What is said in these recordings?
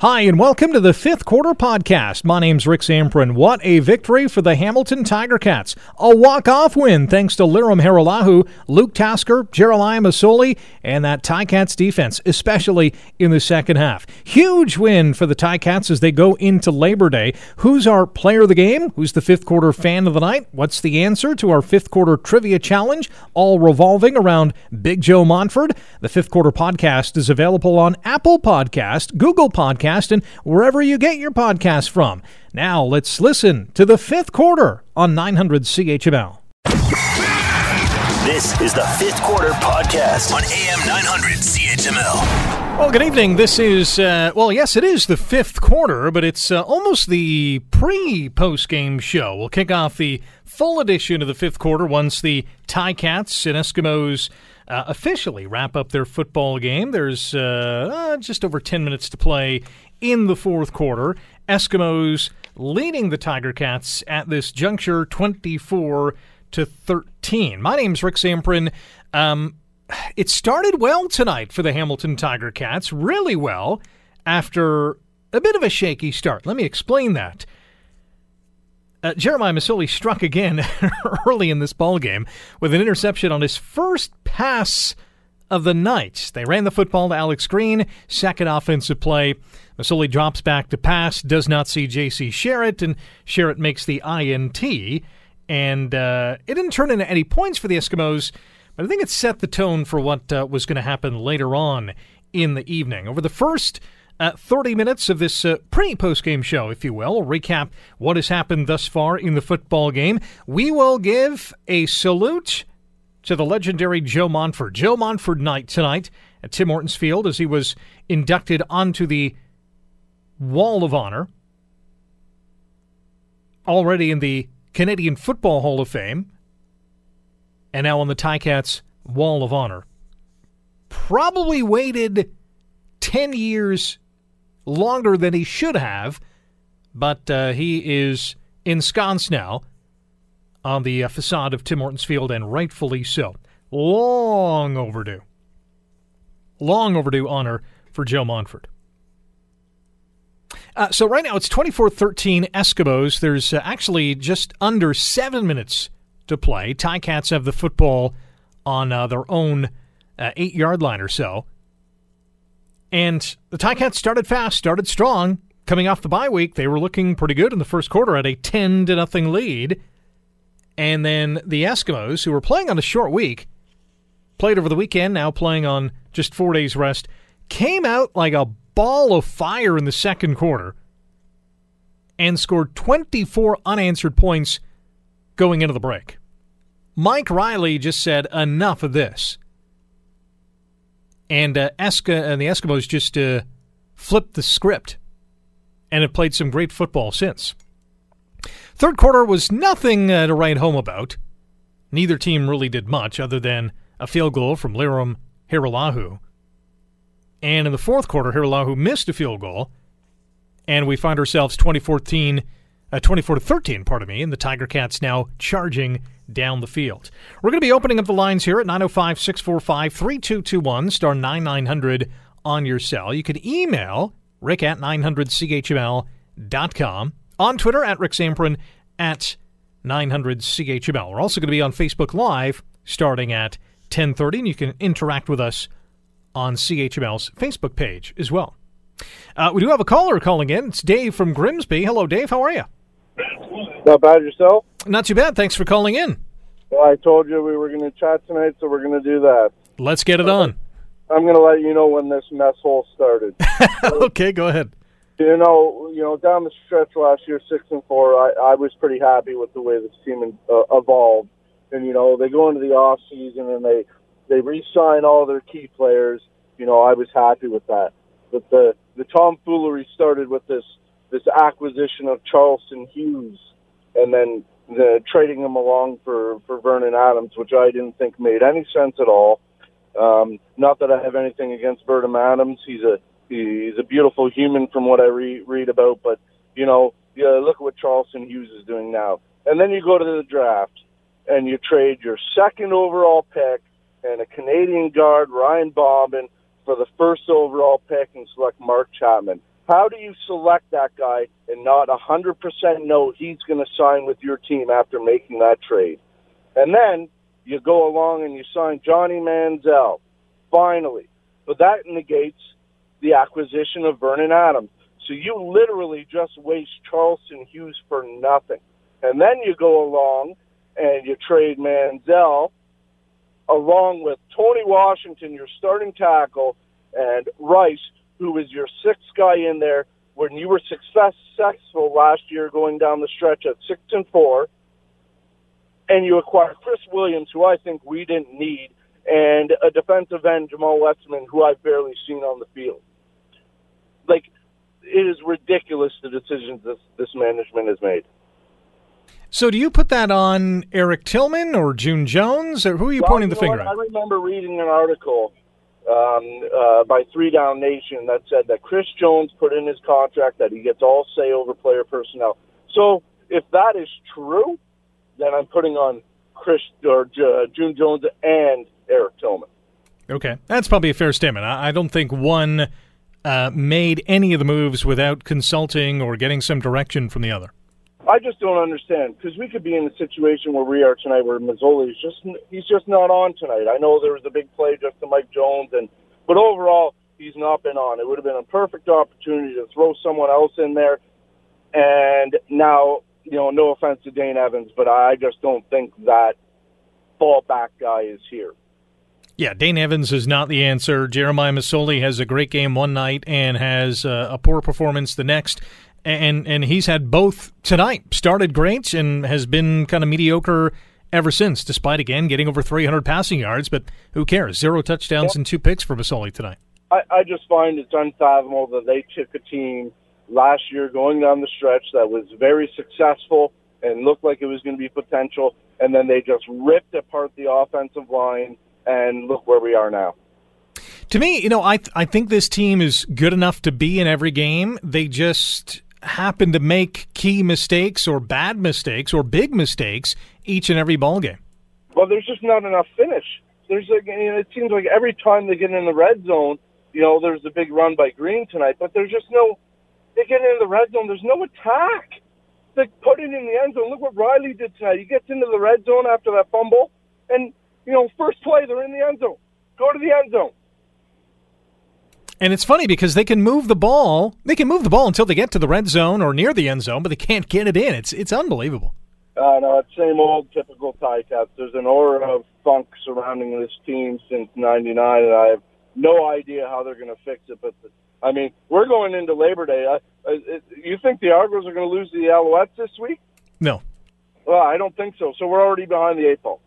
Hi, and welcome to the fifth quarter podcast. My name's Rick Zamperin. What a victory for the Hamilton Tiger Cats. A walk-off win thanks to Lirim Hajrullahu, Luke Tasker, Jeremiah Masoli, and that Ticats defense, especially in the second half. Huge win for the Ticats as they go into Labor Day. Who's our player of the game? Who's the fifth quarter fan of the night? What's the answer to our fifth quarter trivia challenge? All revolving around Big Joe Montford. The fifth quarter podcast is available on Apple Podcast, Google Podcast, podcast and wherever you get your podcast from. Now let's listen to the fifth quarter on 900 CHML. This is the fifth quarter podcast on AM 900 CHML. Well, good evening. This is, uh, well, yes, it is the fifth quarter, but it's uh, almost the pre post game show. We'll kick off the full edition of the fifth quarter once the Ticats and Eskimos uh, officially wrap up their football game. There's uh, uh, just over 10 minutes to play in the fourth quarter. Eskimos leading the Tiger Cats at this juncture 24 to 13. My name's Rick Zamperin. Um, it started well tonight for the Hamilton Tiger Cats, really well, after a bit of a shaky start. Let me explain that. Uh, Jeremiah Masoli struck again early in this ball game with an interception on his first pass of the night. They ran the football to Alex Green, second offensive play. Masoli drops back to pass, does not see J.C. Sherritt, and Sherritt makes the INT. And uh, it didn't turn into any points for the Eskimos, but I think it set the tone for what uh, was going to happen later on in the evening. Over the first uh, 30 minutes of this uh, pre post game show, if you will. Recap what has happened thus far in the football game. We will give a salute to the legendary Joe Montford. Joe Montford night tonight at Tim Hortons Field as he was inducted onto the Wall of Honor. Already in the Canadian Football Hall of Fame, and now on the Ticats Wall of Honor. Probably waited 10 years longer than he should have, but uh, he is ensconced now on the uh, facade of Tim Hortons Field, and rightfully so. Long overdue. Long overdue honor for Joe Montford. Uh, so right now it's 24-13 Eskimos. There's uh, actually just under seven minutes to play. Ticats have the football on uh, their own uh, eight-yard line or so. And the Ticats started fast, started strong. Coming off the bye week, they were looking pretty good in the first quarter at a 10 to nothing lead. And then the Eskimos, who were playing on a short week, played over the weekend, now playing on just four days rest, came out like a ball of fire in the second quarter and scored 24 unanswered points going into the break. Mike Riley just said, enough of this and uh, Eska and the Eskimos just uh, flipped the script and have played some great football since. Third quarter was nothing uh, to write home about. Neither team really did much other than a field goal from Lirim Hajrullahu. And in the fourth quarter, Hajrullahu missed a field goal, and we find ourselves 2014, uh, 24 to 13, pardon me, and the Tiger Cats now charging down the field. We're going to be opening up the lines here at 905 645 3221, star 9900 on your cell. You can email rick at 900chml.com, on Twitter at Rick Zamperin at 900chml. We're also going to be on Facebook Live starting at 1030, and you can interact with us on CHML's Facebook page as well. Uh, we do have a caller calling in. It's Dave from Grimsby. Hello, Dave. How are you? Not bad yourself? Not too bad. Thanks for calling in. Well, I told you we were going to chat tonight, so we're going to do that. Let's get it on. I'm going to let you know when this mess hole started. okay, go ahead. You know, you know, down the stretch last year, six and four, I, I was pretty happy with the way this team uh, evolved. And you know, they go into the off season and they they re-sign all their key players. You know, I was happy with that. But the the tomfoolery started with this this acquisition of Charleston Hughes, and then the trading him along for for Vernon Adams, which I didn't think made any sense at all. Um, not that I have anything against Vernon Adams; he's a he's a beautiful human from what I re- read about. But you know, yeah, look at what Charleston Hughes is doing now. And then you go to the draft and you trade your second overall pick and a Canadian guard, Ryan Bomben, for the first overall pick and select Mark Chapman. How do you select that guy and not 100% know he's going to sign with your team after making that trade? And then you go along and you sign Johnny Manziel, finally. But that negates the acquisition of Vernon Adams. So you literally just waste Charleston Hughes for nothing. And then you go along and you trade Manziel along with Tony Washington, your starting tackle, and Rice, who was your sixth guy in there when you were successful last year going down the stretch at six and four. And you acquire Chris Williams, who I think we didn't need, and a defensive end, Jamaal Westerman, who I've barely seen on the field. Like, it is ridiculous the decisions this, this management has made. So, do you put that on Eric Tillman or June Jones, or who are you well, pointing you the finger what? at? I remember reading an article um, uh, by Three Down Nation that said that Chris Jones put in his contract that he gets all say over player personnel. So, if that is true, then I'm putting on Chris or June Jones and Eric Tillman. Okay, that's probably a fair statement. I, I don't think one uh, made any of the moves without consulting or getting some direction from the other. I just don't understand because we could be in a situation where we are tonight, where Masoli is just he's just not on tonight. I know there was a big play just to Mike Jones, and but overall he's not been on. It would have been a perfect opportunity to throw someone else in there, and now you know, no offense to Dane Evans, but I just don't think that fallback guy is here. Yeah, Dane Evans is not the answer. Jeremiah Masoli has a great game one night and has uh, a poor performance the next and and he's had both tonight. Started great and has been kind of mediocre ever since, despite again getting over 300 passing yards. But who cares? Zero touchdowns and two picks for Masoli tonight. I, I just find it's unfathomable that they took a team last year going down the stretch that was very successful and looked like it was going to be potential, and then they just ripped apart the offensive line, and look where we are now. To me, you know, I th- I think this team is good enough to be in every game. They just happen to make key mistakes or bad mistakes or big mistakes each and every ball game. Well, there's just not enough finish. There's like, you know, it seems like every time they get in the red zone, you know, there's a big run by Green tonight, but there's just no. They get into the red zone. There's no attack. They put it in the end zone. Look what Riley did tonight. He gets into the red zone after that fumble, and you know, first play they're in the end zone. Go to the end zone. And it's funny because they can move the ball. They can move the ball until they get to the red zone or near the end zone, but they can't get it in. It's it's unbelievable. Uh, no, it's same old typical Ticats. There's an aura of funk surrounding this team since '99, and I have no idea how they're going to fix it. But the, I mean, we're going into Labor Day. I, I, you think the Argos are going to lose the Alouettes this week? No. Well, I don't think so. So we're already behind the eight ball.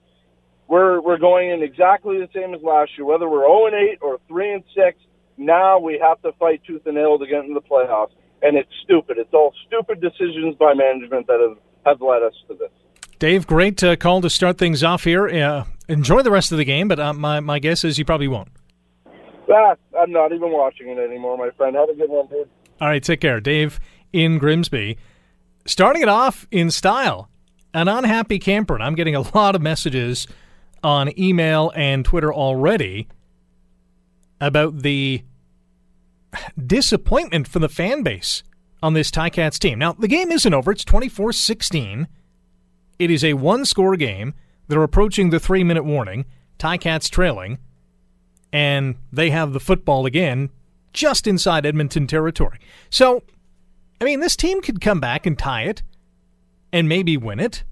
We're we're going in exactly the same as last year. Whether we're 0 and 8 or 3 and 6, now we have to fight tooth and nail to get into the playoffs, and it's stupid. It's all stupid decisions by management that have, have led us to this. Dave, great uh, call to start things off here. Uh, enjoy the rest of the game, but uh, my, my guess is you probably won't. Ah, I'm not even watching it anymore, my friend. Have a good one, dude. All right, take care. Dave in Grimsby. Starting it off in style, an unhappy camper. And I'm getting a lot of messages on email and Twitter already about the disappointment from the fan base on this Ticats team. Now, the game isn't over. It's 24 16. It is a one score game. They're approaching the three minute warning. Ticats trailing. And they have the football again just inside Edmonton territory. So, I mean, this team could come back and tie it and maybe win it.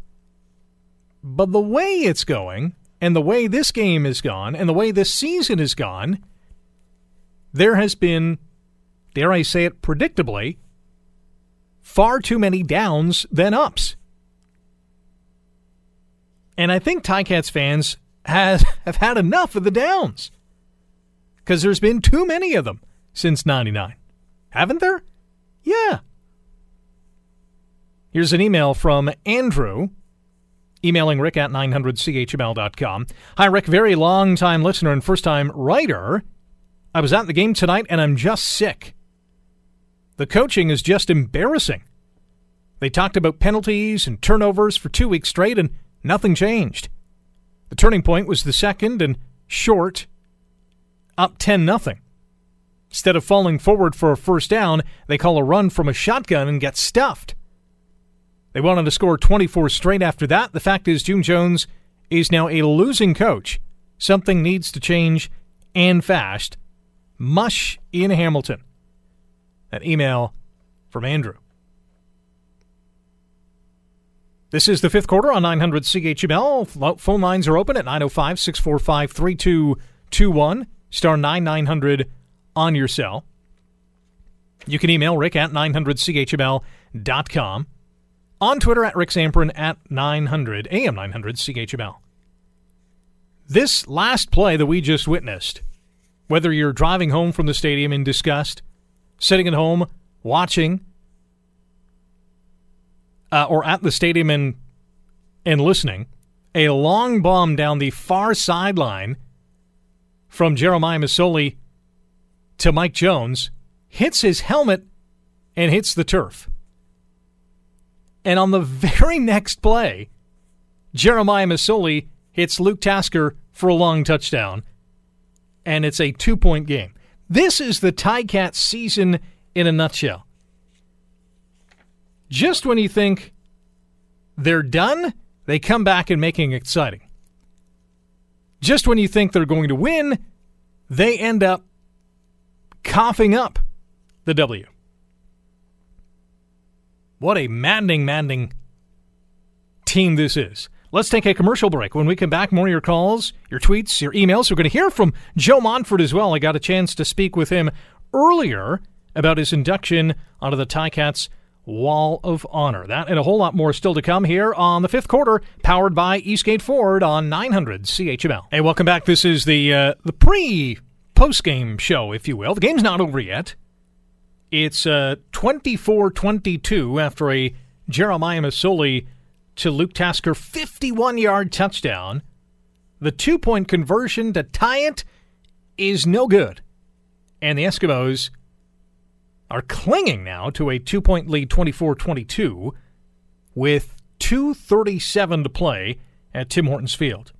But the way it's going, and the way this game is gone, and the way this season is gone, there has been dare I say it, predictably, far too many downs than ups. And I think Ticats fans has, have had enough of the downs because there's been too many of them since 99. Haven't there? Yeah. Here's an email from Andrew, emailing rick at 900chml.com. Hi, Rick, very long time listener and first time writer. I was at the game tonight and I'm just sick. The coaching is just embarrassing. They talked about penalties and turnovers for two weeks straight, and nothing changed. The turning point was the second and short, up 10 nothing. Instead of falling forward for a first down, they call a run from a shotgun and get stuffed. They wanted to score 24 straight after that. The fact is, June Jones is now a losing coach. Something needs to change and fast. Mush in Hamilton. An email from Andrew. This is the fifth quarter on 900 CHML. Phone lines are open at 905 645 3221, star 9900 on your cell. You can email rick at 900CHML.com. On Twitter at Rick Zamperin at 900, AM 900 CHML. This last play that we just witnessed, whether you're driving home from the stadium in disgust, sitting at home watching, uh, or at the stadium and and listening, a long bomb down the far sideline from Jeremiah Masoli to Mike Jones hits his helmet and hits the turf. And on the very next play, Jeremiah Masoli hits Luke Tasker for a long touchdown, and it's a two point game. This is the Ticats season in a nutshell. Just when you think they're done, they come back and making it exciting. Just when you think they're going to win, they end up coughing up the W. What a maddening, maddening team this is. Let's take a commercial break. When we come back, more of your calls, your tweets, your emails. We're going to hear from Joe Montford as well. I got a chance to speak with him earlier about his induction onto the Ticats Wall of Honor. That and a whole lot more still to come here on the fifth quarter, powered by Eastgate Ford on 900 CHML. Hey, welcome back. This is the uh, the pre post game show, if you will. The game's not over yet. It's uh, 24-22 after a Jeremiah Masoli to Luke Tasker 51 yard touchdown. The two point conversion to tie it is no good. And the Eskimos are clinging now to a two point lead 24 22 with 2.37 to play at Tim Hortons Field.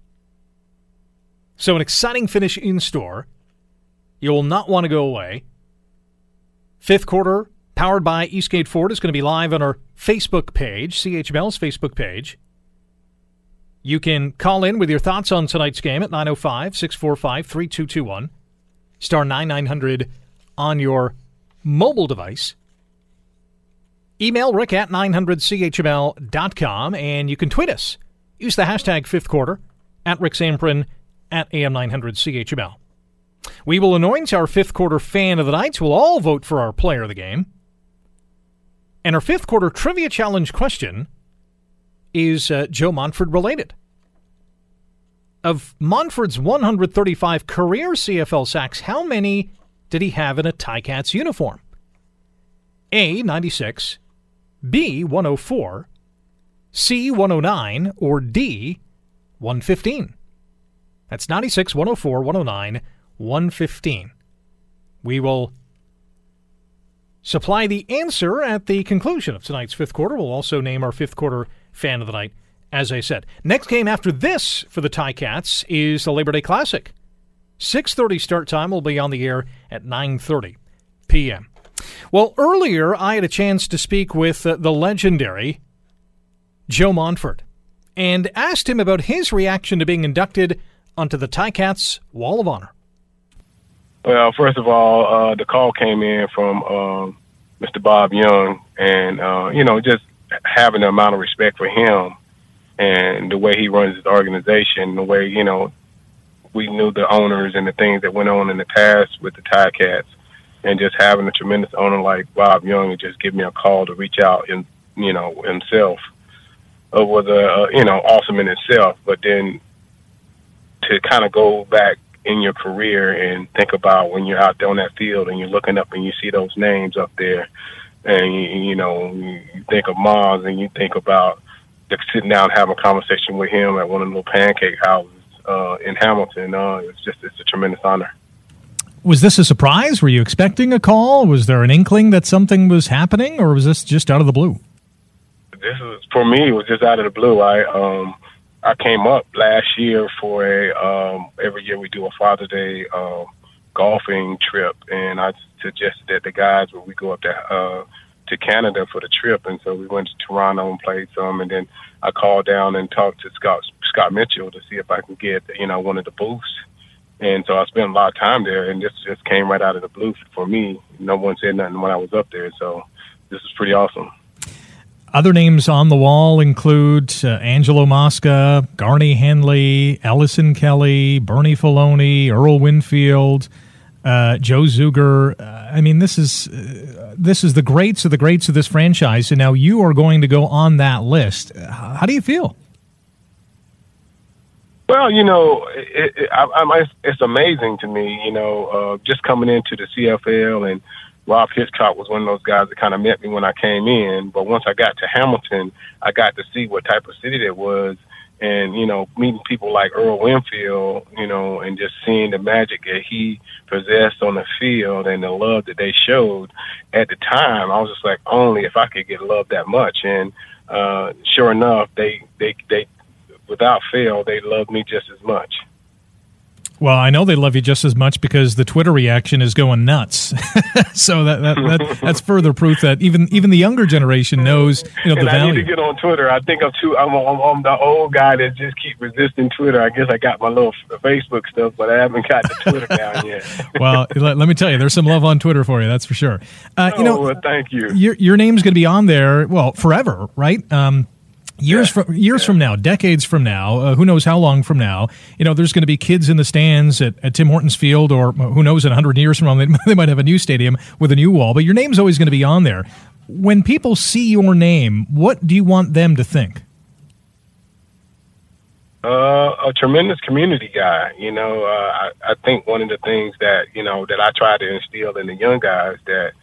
So, an exciting finish in store. You will not want to go away. Fifth quarter, powered by Eastgate Ford, is going to be live on our Facebook page, CHML's Facebook page. You can call in with your thoughts on tonight's game at 905 645 3221, star 9900 on your mobile device. Email rick at 900chml.com and you can tweet us. Use the hashtag fifth quarter at Rick Zamperin at AM900CHML. We will anoint our fifth quarter fan of the night. We'll all vote for our player of the game. And our fifth quarter trivia challenge question is uh, Joe Montford related. Of Montford's 135 career CFL sacks, how many did he have in a Ticats uniform? A, 96, B, 104, C, 109, or D, 115? That's 96, 104, 109, 115. We will supply the answer at the conclusion of tonight's fifth quarter. We'll also name our fifth quarter fan of the night, as I said. Next game after this for the Ticats is the Labor Day Classic. 6:30 start time will be on the air at 9:30 p.m. Well, earlier I had a chance to speak with uh, the legendary Joe Montford and asked him about his reaction to being inducted onto the Ticats Wall of Honor. Well, first of all, uh, the call came in from uh, Mr. Bob Young, and uh, you know, just having the amount of respect for him and the way he runs his organization, the way you know we knew the owners and the things that went on in the past with the Ticats, and just having a tremendous owner like Bob Young and just give me a call to reach out and you know himself uh, was a uh, you know awesome in itself. But then to kind of go back in your career and think about when you're out there on that field and you're looking up and you see those names up there, and you, you know you think of Mars and you think about sitting down and having a conversation with him at one of the little pancake houses uh, in Hamilton. Uh, it's just it's a tremendous honor. Was this a surprise? Were you expecting a call? Was there an inkling that something was happening, or was this just out of the blue? This is for me. It was just out of the blue. I um, I came up last year for a um, every year we do a Father's Day um, golfing trip, and I suggested that the guys would we go up to uh, to Canada for the trip, and so we went to Toronto and played some, and then I called down and talked to Scott Scott Mitchell to see if I could get you know one of the booths, and so I spent a lot of time there, and this just came right out of the blue for me. No one said nothing when I was up there, so this is pretty awesome. Other names on the wall include uh, Angelo Mosca, Garney Henley, Ellison Kelly, Bernie Faloney, Earl Winfield, uh, Joe Zuger. Uh, I mean, this is uh, this is the greats of the greats of this franchise, and now you are going to go on that list. How do you feel? Well, you know, it, it, I, I, it's amazing to me. You know, uh, just coming into the CFL and Rob Hitchcock was one of those guys that kind of met me when I came in. But once I got to Hamilton, I got to see what type of city it was. And, you know, meeting people like Earl Winfield, you know, and just seeing the magic that he possessed on the field and the love that they showed at the time, I was just like, only if I could get love that much. And, uh, sure enough, they, they, they, without fail, they loved me just as much. Well, I know they love you just as much because the Twitter reaction is going nuts. so that, that, that, that's further proof that even even the younger generation knows you know and the value. I need to get on Twitter. I think I'm too. I'm, I'm, I'm the old guy that just keep resisting Twitter. I guess I got my little Facebook stuff, but I haven't got the Twitter down yet. well, let, let, me tell you, there's some love on Twitter for you. That's for sure. Uh, you oh, know, well, thank you. Your your name's going to be on there. Well, forever, right? Um, years yeah. from years yeah. from now, decades from now, uh, who knows how long from now, you know, there's going to be kids in the stands at, at Tim Hortons Field, or who knows, in 100 years from now, they, they might have a new stadium with a new wall, but your name's always going to be on there. When people see your name, what do you want them to think? Uh, a tremendous community guy. You know, uh, I, I think one of the things that you know that I try to instill in the young guys that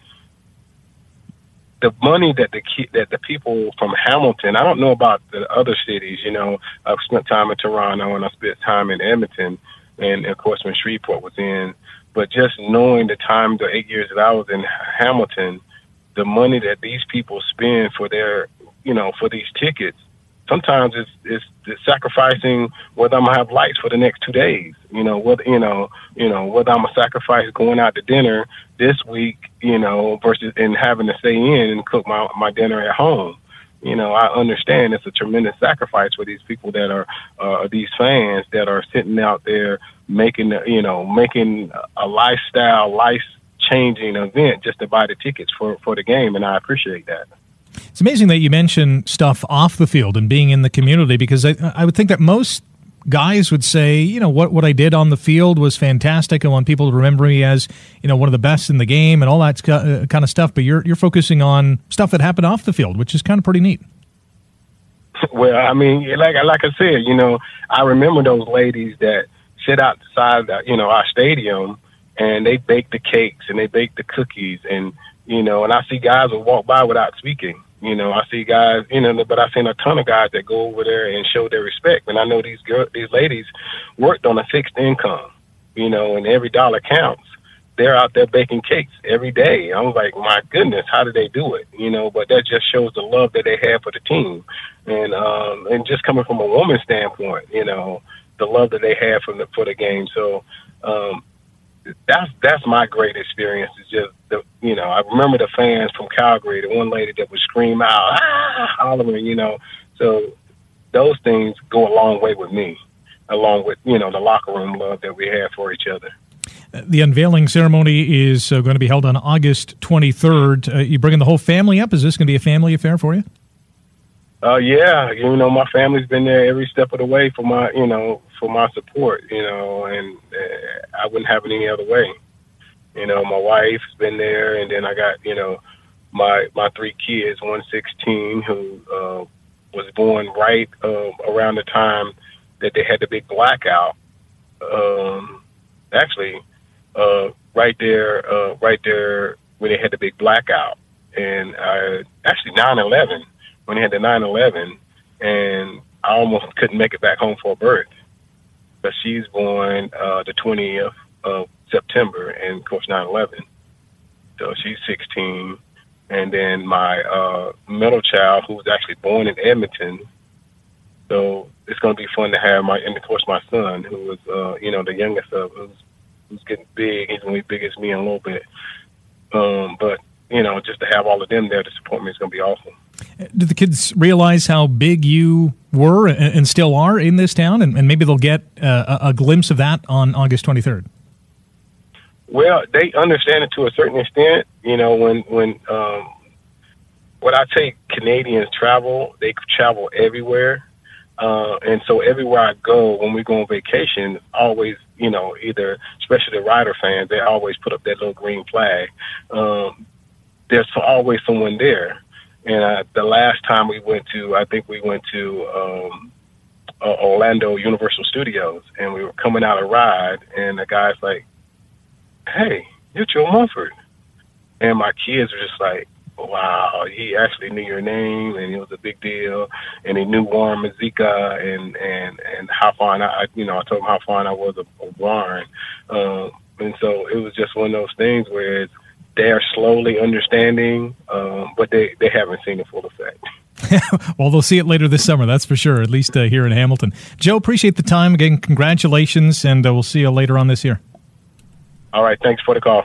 the money that the that the people from Hamilton, I don't know about the other cities. You know, I've spent time in Toronto and I spent time in Edmonton, and of course when Shreveport was in. But just knowing the time, the eight years that I was in Hamilton, the money that these people spend for their, you know, for these tickets, sometimes it's, it's, it's sacrificing whether I'm gonna have lights for the next two days. You know, whether you know, you know, whether I'm gonna sacrifice going out to dinner this week, you know, versus and having to stay in and cook my my dinner at home. You know, I understand it's a tremendous sacrifice for these people that are uh, these fans that are sitting out there making, you know, making a lifestyle, life changing event just to buy the tickets for for the game, and I appreciate that. It's amazing that you mention stuff off the field and being in the community because I, I would think that most guys would say, you know, what, what I did on the field was fantastic. I want people to remember me as, you know, one of the best in the game and all that uh, kind of stuff. But you're, you're focusing on stuff that happened off the field, which is kind of pretty neat. Well, I mean, like, like I said, you know, I remember those ladies that sit outside, you know, our stadium and they bake the cakes and they bake the cookies and, you know, and I see guys will walk by without speaking you know, I see guys, you know, but I've seen a ton of guys that go over there and show their respect. And I know these girls, these ladies worked on a fixed income, you know, and every dollar counts. They're out there baking cakes every day. I'm like, my goodness, how do they do it? You know, but that just shows the love that they have for the team, and um, and just coming from a woman's standpoint, you know, the love that they have for the for the game. So um, that's that's my great experience. Is just the you know I remember the fans from Calgary, the one lady that would scream out, ah, hollering, you know. So those things go a long way with me, along with you know the locker room love that we have for each other. The unveiling ceremony is uh, going to be held on August 23rd. Uh, you bringing the whole family up? Is this going to be a family affair for you? Uh, yeah, you know, my family's been there every step of the way for my, you know, for my support, you know, and uh, I wouldn't have it any other way. You know, my wife's been there, and then I got, you know, my my three kids, one sixteen who uh, was born right uh, around the time that they had the big blackout. Um, actually, uh, right there, uh, right there when they had the big blackout, and uh, actually nine eleven when they had the 9/11, and I almost couldn't make it back home for birth but she's born uh, the 20th of September, and of course 9/11. So she's 16, and then my uh, middle child, who was actually born in Edmonton. So it's going to be fun to have my, and of course my son, who was, uh, you know, the youngest of, who's who's getting big. He's gonna be big as me in a little bit. Um, but you know, just to have all of them there to support me is gonna be awesome. Do the kids realize how big you were and still are in this town, and, maybe they'll get uh, a glimpse of that on August twenty third? Well, they understand it to a certain extent. You know, when when um, what I take Canadians travel, they travel everywhere. Uh, and so everywhere I go, when we go on vacation, always, you know, either, especially the Rider fans, they always put up that little green flag. Um, there's always someone there. And uh, the last time we went to, I think we went to um, uh, Orlando Universal Studios, and we were coming out a ride, and the guy's like, "Hey, you're Joe Munford," and my kids were just like, wow, he actually knew your name and it was a big deal. And he knew Warren Mazika and, and, and how fine I, you know, I told him how fine I was of, of Warren. Um, and so it was just one of those things where they are slowly understanding, um, but they, they haven't seen the full effect. well, they'll see it later this summer, that's for sure, at least uh, here in Hamilton. Joe, appreciate the time. Again, congratulations, and uh, we'll see you later on this year. All right. Thanks for the call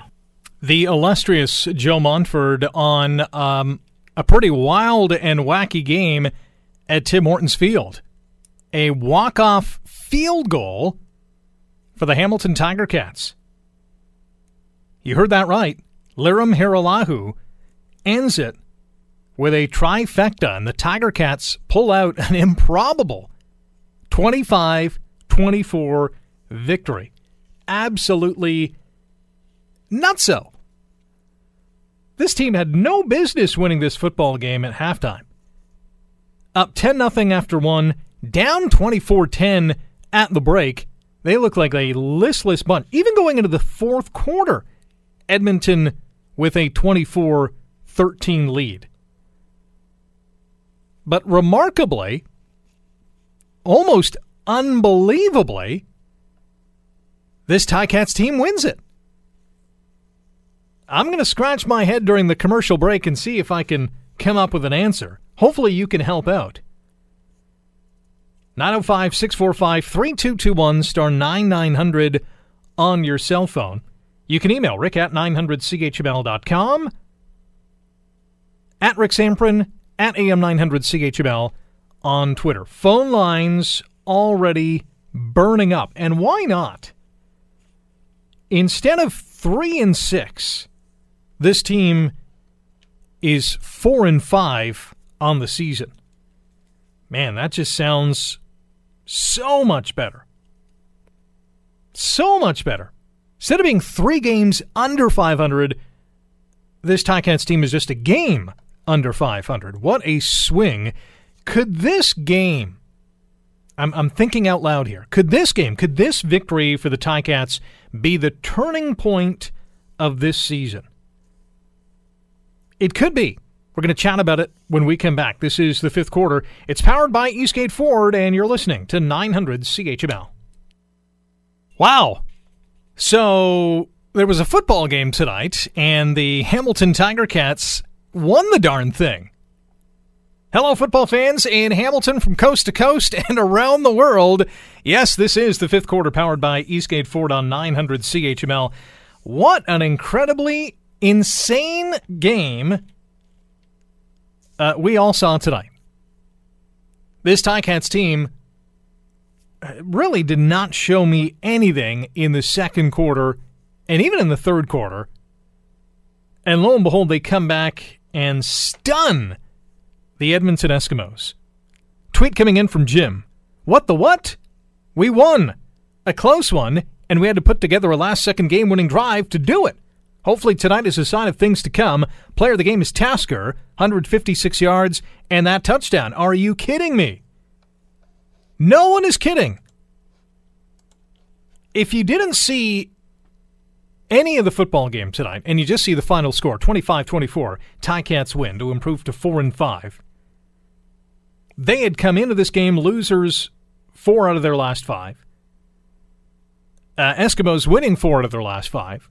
the illustrious Joe Montford on um, a pretty wild and wacky game at Tim Hortons Field. A walk-off field goal for the Hamilton Tiger Cats. You heard that right. Lirim Hajrullahu ends it with a trifecta, and the Tiger Cats pull out an improbable 25 24 victory. Absolutely not so. This team had no business winning this football game at halftime. Up 10 0 after one, down 24 10 at the break. They look like a listless bunch. Even going into the fourth quarter, Edmonton with a 24 13 lead. But remarkably, almost unbelievably, this Ticats team wins it. I'm going to scratch my head during the commercial break and see if I can come up with an answer. Hopefully, you can help out. 905 645 3221 star 9900 on your cell phone. You can email rick at 900chml.com, at Rick Zamperin, at AM900CHML on Twitter. Phone lines already burning up. And why not? Instead of three and six, this team is four and five on the season. Man, that just sounds so much better. So much better. Instead of being three games under 500, this Ticats team is just a game under 500. What a swing. Could this game, I'm, I'm thinking out loud here, could this game, could this victory for the Ticats be the turning point of this season? It could be. We're going to chat about it when we come back. This is the fifth quarter. It's powered by Eastgate Ford, and you're listening to 900 CHML. Wow. So there was a football game tonight, and the Hamilton Tiger Cats won the darn thing. Hello, football fans in Hamilton from coast to coast and around the world. Yes, this is the fifth quarter powered by Eastgate Ford on 900 CHML. What an incredibly insane game uh, we all saw tonight. This Ticats team really did not show me anything in the second quarter and even in the third quarter. And lo and behold, they come back and stun the Edmonton Eskimos. Tweet coming in from Jim. What the what? We won. A close one, and we had to put together a last second game winning drive to do it. Hopefully, tonight is a sign of things to come. Player of the game is Tasker, 156 yards, and that touchdown. Are you kidding me? No one is kidding. If you didn't see any of the football game tonight and you just see the final score 25 24, Ticats win to improve to 4 and 5. They had come into this game losers four out of their last five. Uh, Eskimos winning four out of their last five.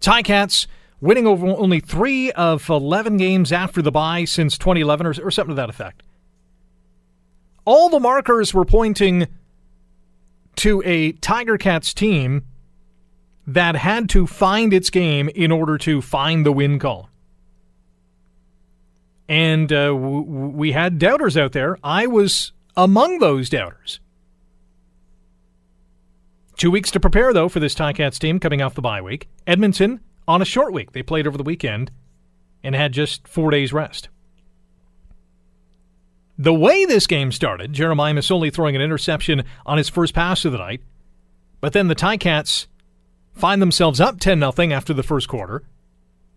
Ticats winning over only three of 11 games after the bye since 2011, or, or something to that effect. All the markers were pointing to a Tiger Cats team that had to find its game in order to find the win call. And uh, w- we had doubters out there. I was among those doubters. Two weeks to prepare, though, for this Ticats team coming off the bye week. Edmonton on a short week. They played over the weekend and had just four days rest. The way this game started, Jeremiah Masoli throwing an interception on his first pass of the night, but then the Ticats find themselves up 10 0 after the first quarter.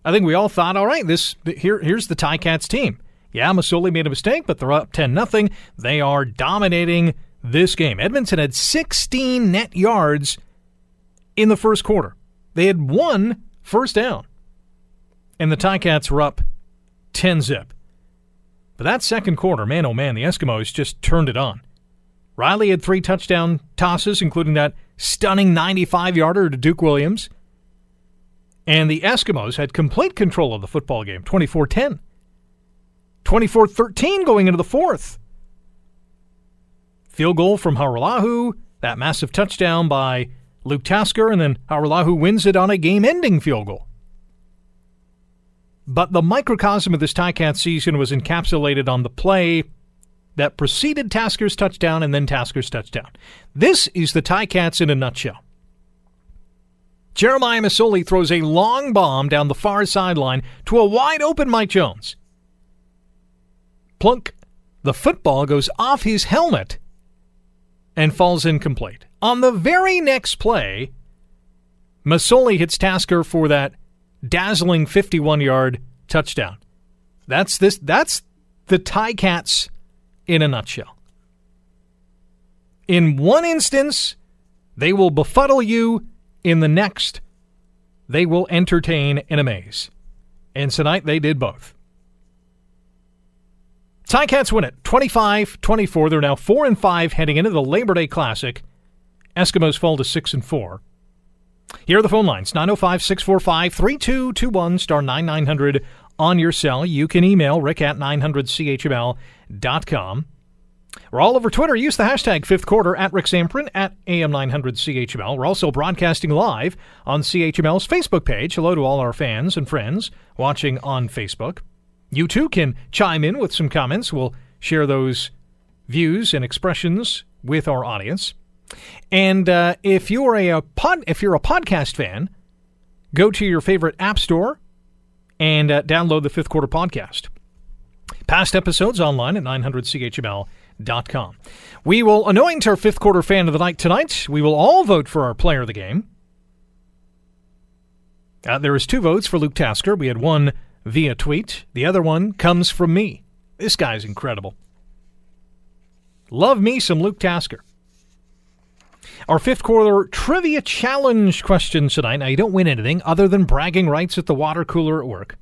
I think we all thought, all right, this here here's the Ticats team. Yeah, Masoli made a mistake, but they're up 10 0. They are dominating this game. Edmonton had 16 net yards in the first quarter. They had one first down. And the Ticats were up 10 zip. But that second quarter, man oh man, the Eskimos just turned it on. Riley had three touchdown tosses, including that stunning 95 yarder to Duke Williams. And the Eskimos had complete control of the football game 24 10. 24 13 going into the fourth. Field goal from Hajrullahu, that massive touchdown by Luke Tasker, and then Hajrullahu wins it on a game ending field goal. But the microcosm of this Ticat season was encapsulated on the play that preceded Tasker's touchdown and then Tasker's touchdown. This is the Ticats in a nutshell. Jeremiah Masoli throws a long bomb down the far sideline to a wide open Mike Jones. Plunk. The football goes off his helmet and falls incomplete. On the very next play, Masoli hits Tasker for that dazzling 51 yard touchdown. That's this that's the Ticats in a nutshell. In one instance, they will befuddle you. In the next, they will entertain and amaze. And tonight they did both. Ticats win it 25 24. They're now 4 and 5 heading into the Labor Day Classic. Eskimos fall to 6 and 4. Here are the phone lines 905 645 3221 star 9900 on your cell. You can email rick at 900chml.com. We're all over Twitter. Use the hashtag fifth quarter at Rick Zamperin at AM900CHML. We're also broadcasting live on CHML's Facebook page. Hello to all our fans and friends watching on Facebook. You too can chime in with some comments. We'll share those views and expressions with our audience. And uh, if you're a, a, pod, if you're a podcast fan, go to your favorite app store and uh, download the Fifth Quarter podcast. Past episodes online at 900chml.com. We will anoint our fifth quarter fan of the night tonight. We will all vote for our player of the game. Uh, there is two votes for Luke Tasker. We had one via tweet. The other one comes from me. This guy's incredible. Love me some Luke Tasker. Our fifth quarter trivia challenge question tonight. Now, you don't win anything other than bragging rights at the water cooler at work.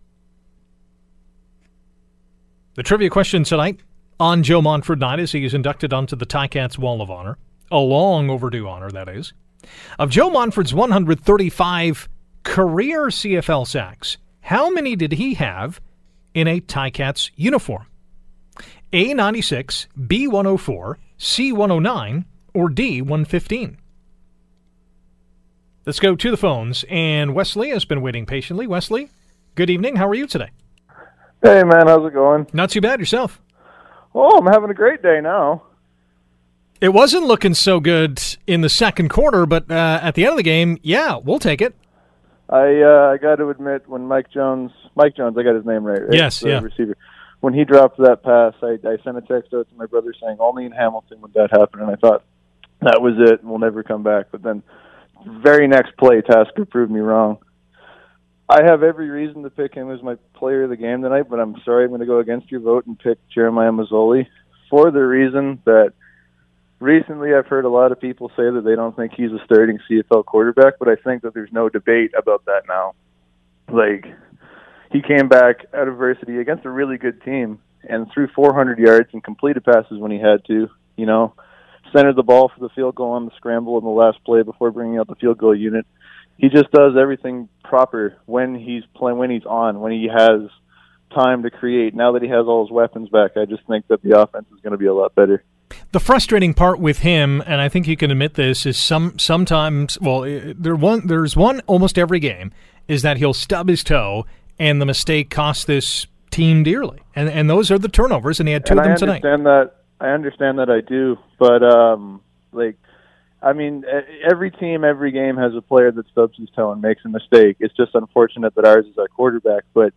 The trivia question tonight on Joe Montford night as he is inducted onto the Ticats Wall of Honor. A long overdue honor, that is. Of Joe Montford's 135 career CFL sacks, how many did he have in a Ticats uniform? A96, B104, C109, or D115? Let's go to the phones. And Wesley has been waiting patiently. Wesley, good evening. How are you today? Hey, man. How's it going? Not too bad. Yourself? Oh, I'm having a great day now. It wasn't looking so good in the second quarter, but uh, at the end of the game, yeah, we'll take it. I uh, I got to admit when Mike Jones, Mike Jones, I got his name right. right? Yes, the yeah. Receiver. When he dropped that pass, I, I sent a text out to my brother saying only in Hamilton would that happen, and I thought that was it. We'll never come back. But then, very next play, Tasker proved me wrong. I have every reason to pick him as my player of the game tonight, but I'm sorry I'm going to go against your vote and pick Jeremiah Masoli for the reason that recently I've heard a lot of people say that they don't think he's a starting CFL quarterback, but I think that there's no debate about that now. Like he came back out of varsity against a really good team and threw 400 yards and completed passes when he had to. You know, centered the ball for the field goal on the scramble in the last play before bringing out the field goal unit. He just does everything proper when he's playing, when he's on, when he has time to create. Now that he has all his weapons back, I just think that the offense is going to be a lot better. The frustrating part with him, and I think you can admit this, is some sometimes. Well, eh, there one there's one almost every game is that he'll stub his toe, and the mistake costs this team dearly. And and those are the turnovers, and he had two and of them I tonight. that. I understand that. I do, but um, like, I mean, every team, every game has a player that stubs his toe and makes a mistake. It's just unfortunate that ours is our quarterback, but.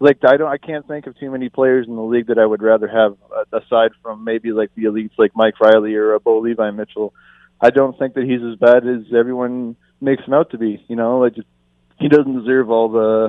Like I don't, I can't think of too many players in the league that I would rather have uh, aside from maybe like the elites, like Mike Reilly or uh, Bo Levi Mitchell. I don't think that he's as bad as everyone makes him out to be. You know, like just, he doesn't deserve all the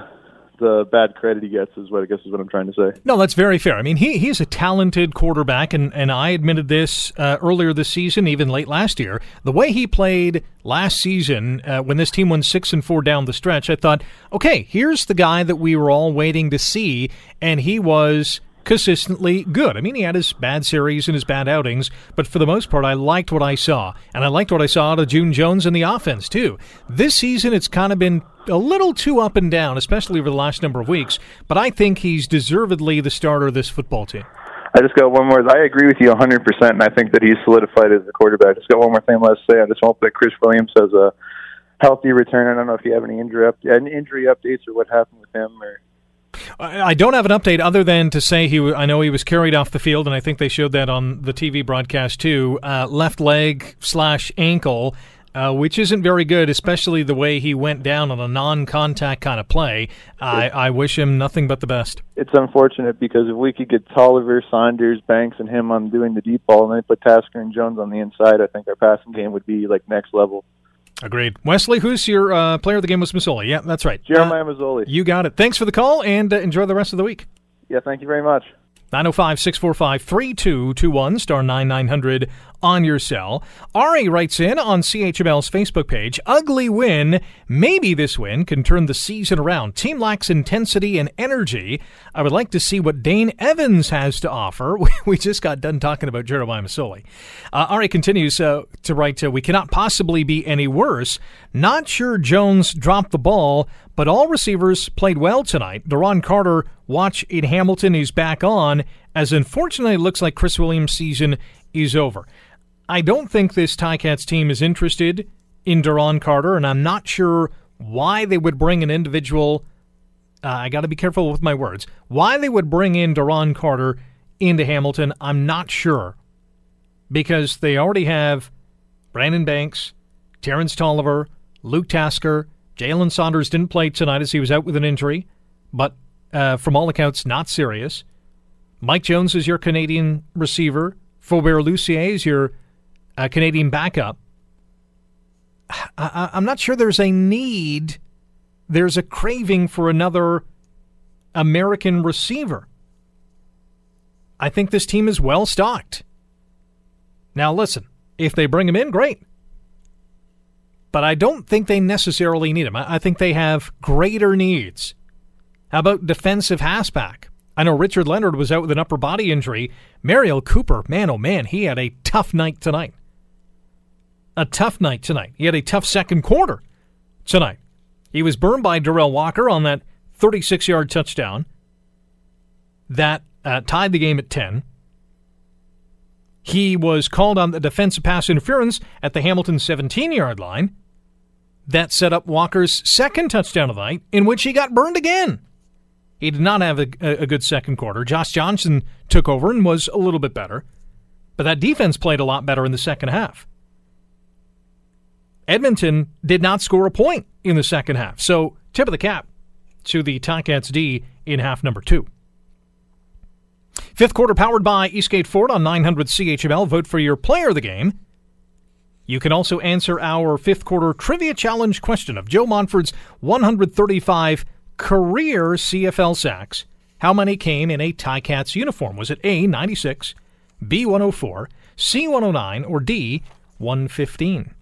the bad credit he gets. Is what I guess is what I'm trying to say. No, that's very fair. I mean, he he's a talented quarterback, and, and I admitted this uh, earlier this season, even late last year. The way he played last season, uh, when this team won six and four down the stretch, I thought, okay, here's the guy that we were all waiting to see, and he was consistently good. I mean, he had his bad series and his bad outings, but for the most part, I liked what I saw. And I liked what I saw out of June Jones in the offense, too. This season, it's kind of been a little too up and down, especially over the last number of weeks, but I think he's deservedly the starter of this football team. I just got one more. I agree with you 100%, and I think that he's solidified as a quarterback. Just got one more thing left to say. I just hope that Chris Williams has a healthy return. I don't know if you have any injury, up, any injury updates or what happened with him or I don't have an update other than to say he. I know he was carried off the field, and I think they showed that on the TV broadcast too. Uh, left leg slash ankle, uh, which isn't very good, especially the way he went down on a non-contact kind of play. I, I wish him nothing but the best. It's unfortunate because if we could get Tolliver, Saunders, Banks, and him on doing the deep ball, and then put Tasker and Jones on the inside, I think our passing game would be like next level. Agreed. Wesley, who's your uh, player of the game was Masoli. Yeah, that's right. Jeremiah Uh, Masoli. you got it. Thanks for the call, and uh, enjoy the rest of the week. Yeah, thank you very much. 905 645 3221, star 9900 on your cell. Ari writes in on CHML's Facebook page Ugly win. Maybe this win can turn the season around. Team lacks intensity and energy. I would like to see what Dane Evans has to offer. We just got done talking about Jeremiah Masoli. Uh, Ari continues uh, to write uh, We cannot possibly be any worse. Not sure Jones dropped the ball, but all receivers played well tonight. Duron Carter, watch in Hamilton, is back on, as unfortunately it looks like Chris Williams' season is over. I don't think this Ticats team is interested in Duron Carter, and I'm not sure why they would bring an individual. Uh, I got to be careful with my words. Why they would bring in Duron Carter into Hamilton, I'm not sure. Because they already have Brandon Banks, Terrence Tolliver, Luke Tasker, Jalen Saunders didn't play tonight as he was out with an injury, but uh, from all accounts, not serious. Mike Jones is your Canadian receiver. Faubert-Lussier is your uh, Canadian backup. I, I'm not sure there's a need, there's a craving for another American receiver. I think this team is well stocked. Now, listen, if they bring him in, great but I don't think they necessarily need him. I, I think they have greater needs. How about defensive halfback? I know Richard Leonard was out with an upper body injury. Mariel Cooper, man, oh man, he had a tough night tonight. A tough night tonight. He had a tough second quarter tonight. He was burned by Derel Walker on that 36 yard touchdown that uh, tied the game at 10. He was called on the defensive pass interference at the Hamilton 17 yard line. That set up Walker's second touchdown of the night, in which he got burned again. He did not have a, a, good second quarter. Josh Johnson took over and was a little bit better, but that defense played a lot better in the second half. Edmonton did not score a point in the second half, so tip of the cap to the Ticats D in half number two. Fifth quarter powered by Eastgate Ford on 900 CHML. Vote for your player of the game. You can also answer our fifth quarter trivia challenge question of Joe Montford's 135 career CFL sacks. How many came in a Ticats uniform? Was it A, 96, B, 104, C, 109, or D, 115?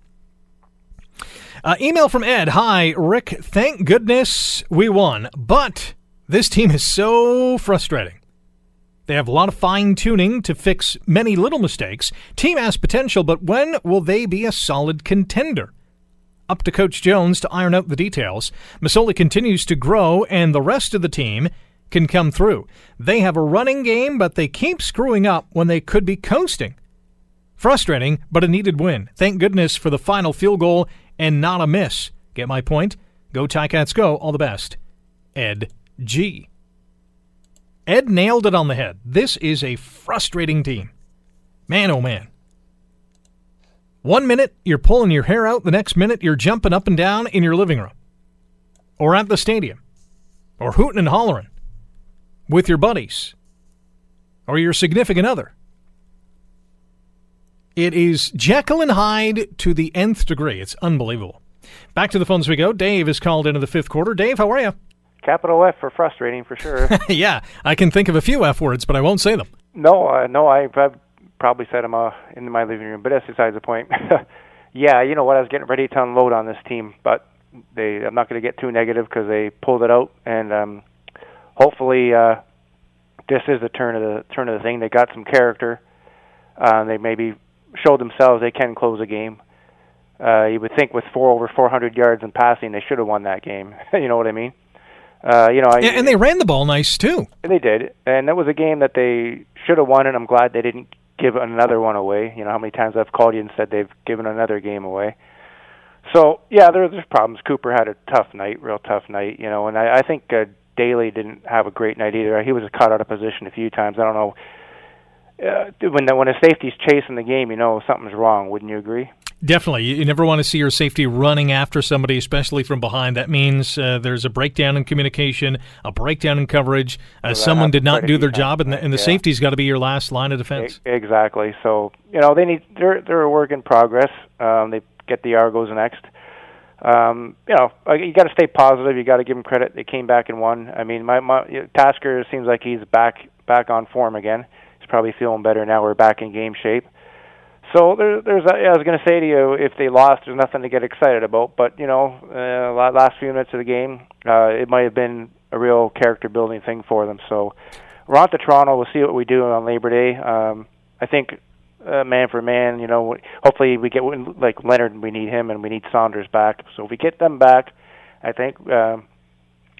Uh, email from Ed. Hi, Rick. Thank goodness we won, but this team is so frustrating. They have a lot of fine tuning to fix many little mistakes. Team has potential, but when will they be a solid contender? Up to Coach Jones to iron out the details. Masoli continues to grow, and the rest of the team can come through. They have a running game, but they keep screwing up when they could be coasting. Frustrating, but a needed win. Thank goodness for the final field goal and not a miss. Get my point? Go Ticats go. All the best. Ed G. Ed nailed it on the head. This is a frustrating team. Man, oh man. One minute, you're pulling your hair out. The next minute, you're jumping up and down in your living room or at the stadium or hooting and hollering with your buddies or your significant other. It is Jekyll and Hyde to the nth degree. It's unbelievable. Back to the phones we go. Dave is called into the fifth quarter. Dave, how are you? Capital F for frustrating for sure. yeah, I can think of a few F words, but I won't say them. no, uh, no, I've, I've probably said them uh, in my living room, but that's besides the point. yeah, you know what? I was getting ready to unload on this team, but they. I'm not going to get too negative because they pulled it out, and um, hopefully uh, this is the turn of the turn of the thing. They got some character. Uh, they maybe showed themselves they can close a game. Uh, you would think with four over 400 yards in passing, they should have won that game. you know what I mean? Uh, you know, I, and, and they ran the ball nice too. They did, and that was a game that they should have won, and I'm glad they didn't give another one away. You know how many times I've called you and said they've given another game away. So yeah, there, there's problems. Cooper had a tough night, real tough night. You know, and I, I think uh, Daly didn't have a great night either. He was caught out of position a few times. I don't know. Uh, when the, when a safety's chasing the game, you know something's wrong. Wouldn't you agree? Definitely. You never want to see your safety running after somebody, especially from behind. That means uh, there's a breakdown in communication, a breakdown in coverage. Uh, Well, someone did not do their job, and the, and the yeah. safety's got to be your last line of defense. Exactly. So you know they need they're they're a work in progress. Um, they get the Argos next. Um, you know uh, you got to stay positive. You got to give them credit. They came back and won. I mean, my, my Tasker seems like he's back back on form again. Probably feeling better now. We're back in game shape. So there, there's I was going to say to you, if they lost, there's nothing to get excited about. But you know, uh, last few minutes of the game, uh, it might have been a real character building thing for them. So we're on to Toronto. We'll see what we do on Labor Day. Um, I think uh, man for man, you know, hopefully we get like Leonard. We need him, and we need Saunders back. So if we get them back, I think um,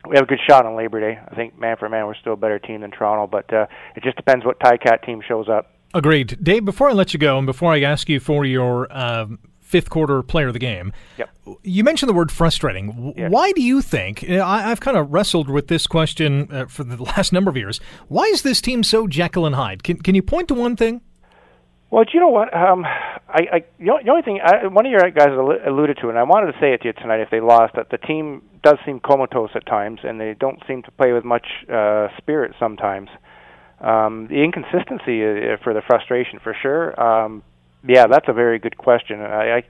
we have a good shot on Labor Day. I think man for man, we're still a better team than Toronto, but uh, it just depends what Cat team shows up. Agreed. Dave, before I let you go, and before I ask you for your um, fifth quarter player of the game, Yep. you mentioned the word frustrating. Yes. Why do you think? I, I've kind of wrestled with this question uh, for the last number of years. Why is this team so Jekyll and Hyde? Can, can you point to one thing? Well, do you know what? Um, I, I the only- thing I, one of your guys alluded to, and I wanted to say it to you tonight, if they lost, that the team does seem comatose at times, and they don't seem to play with much uh, spirit sometimes. Um, the inconsistency uh, for the frustration, for sure. Um, yeah, that's a very good question. I, I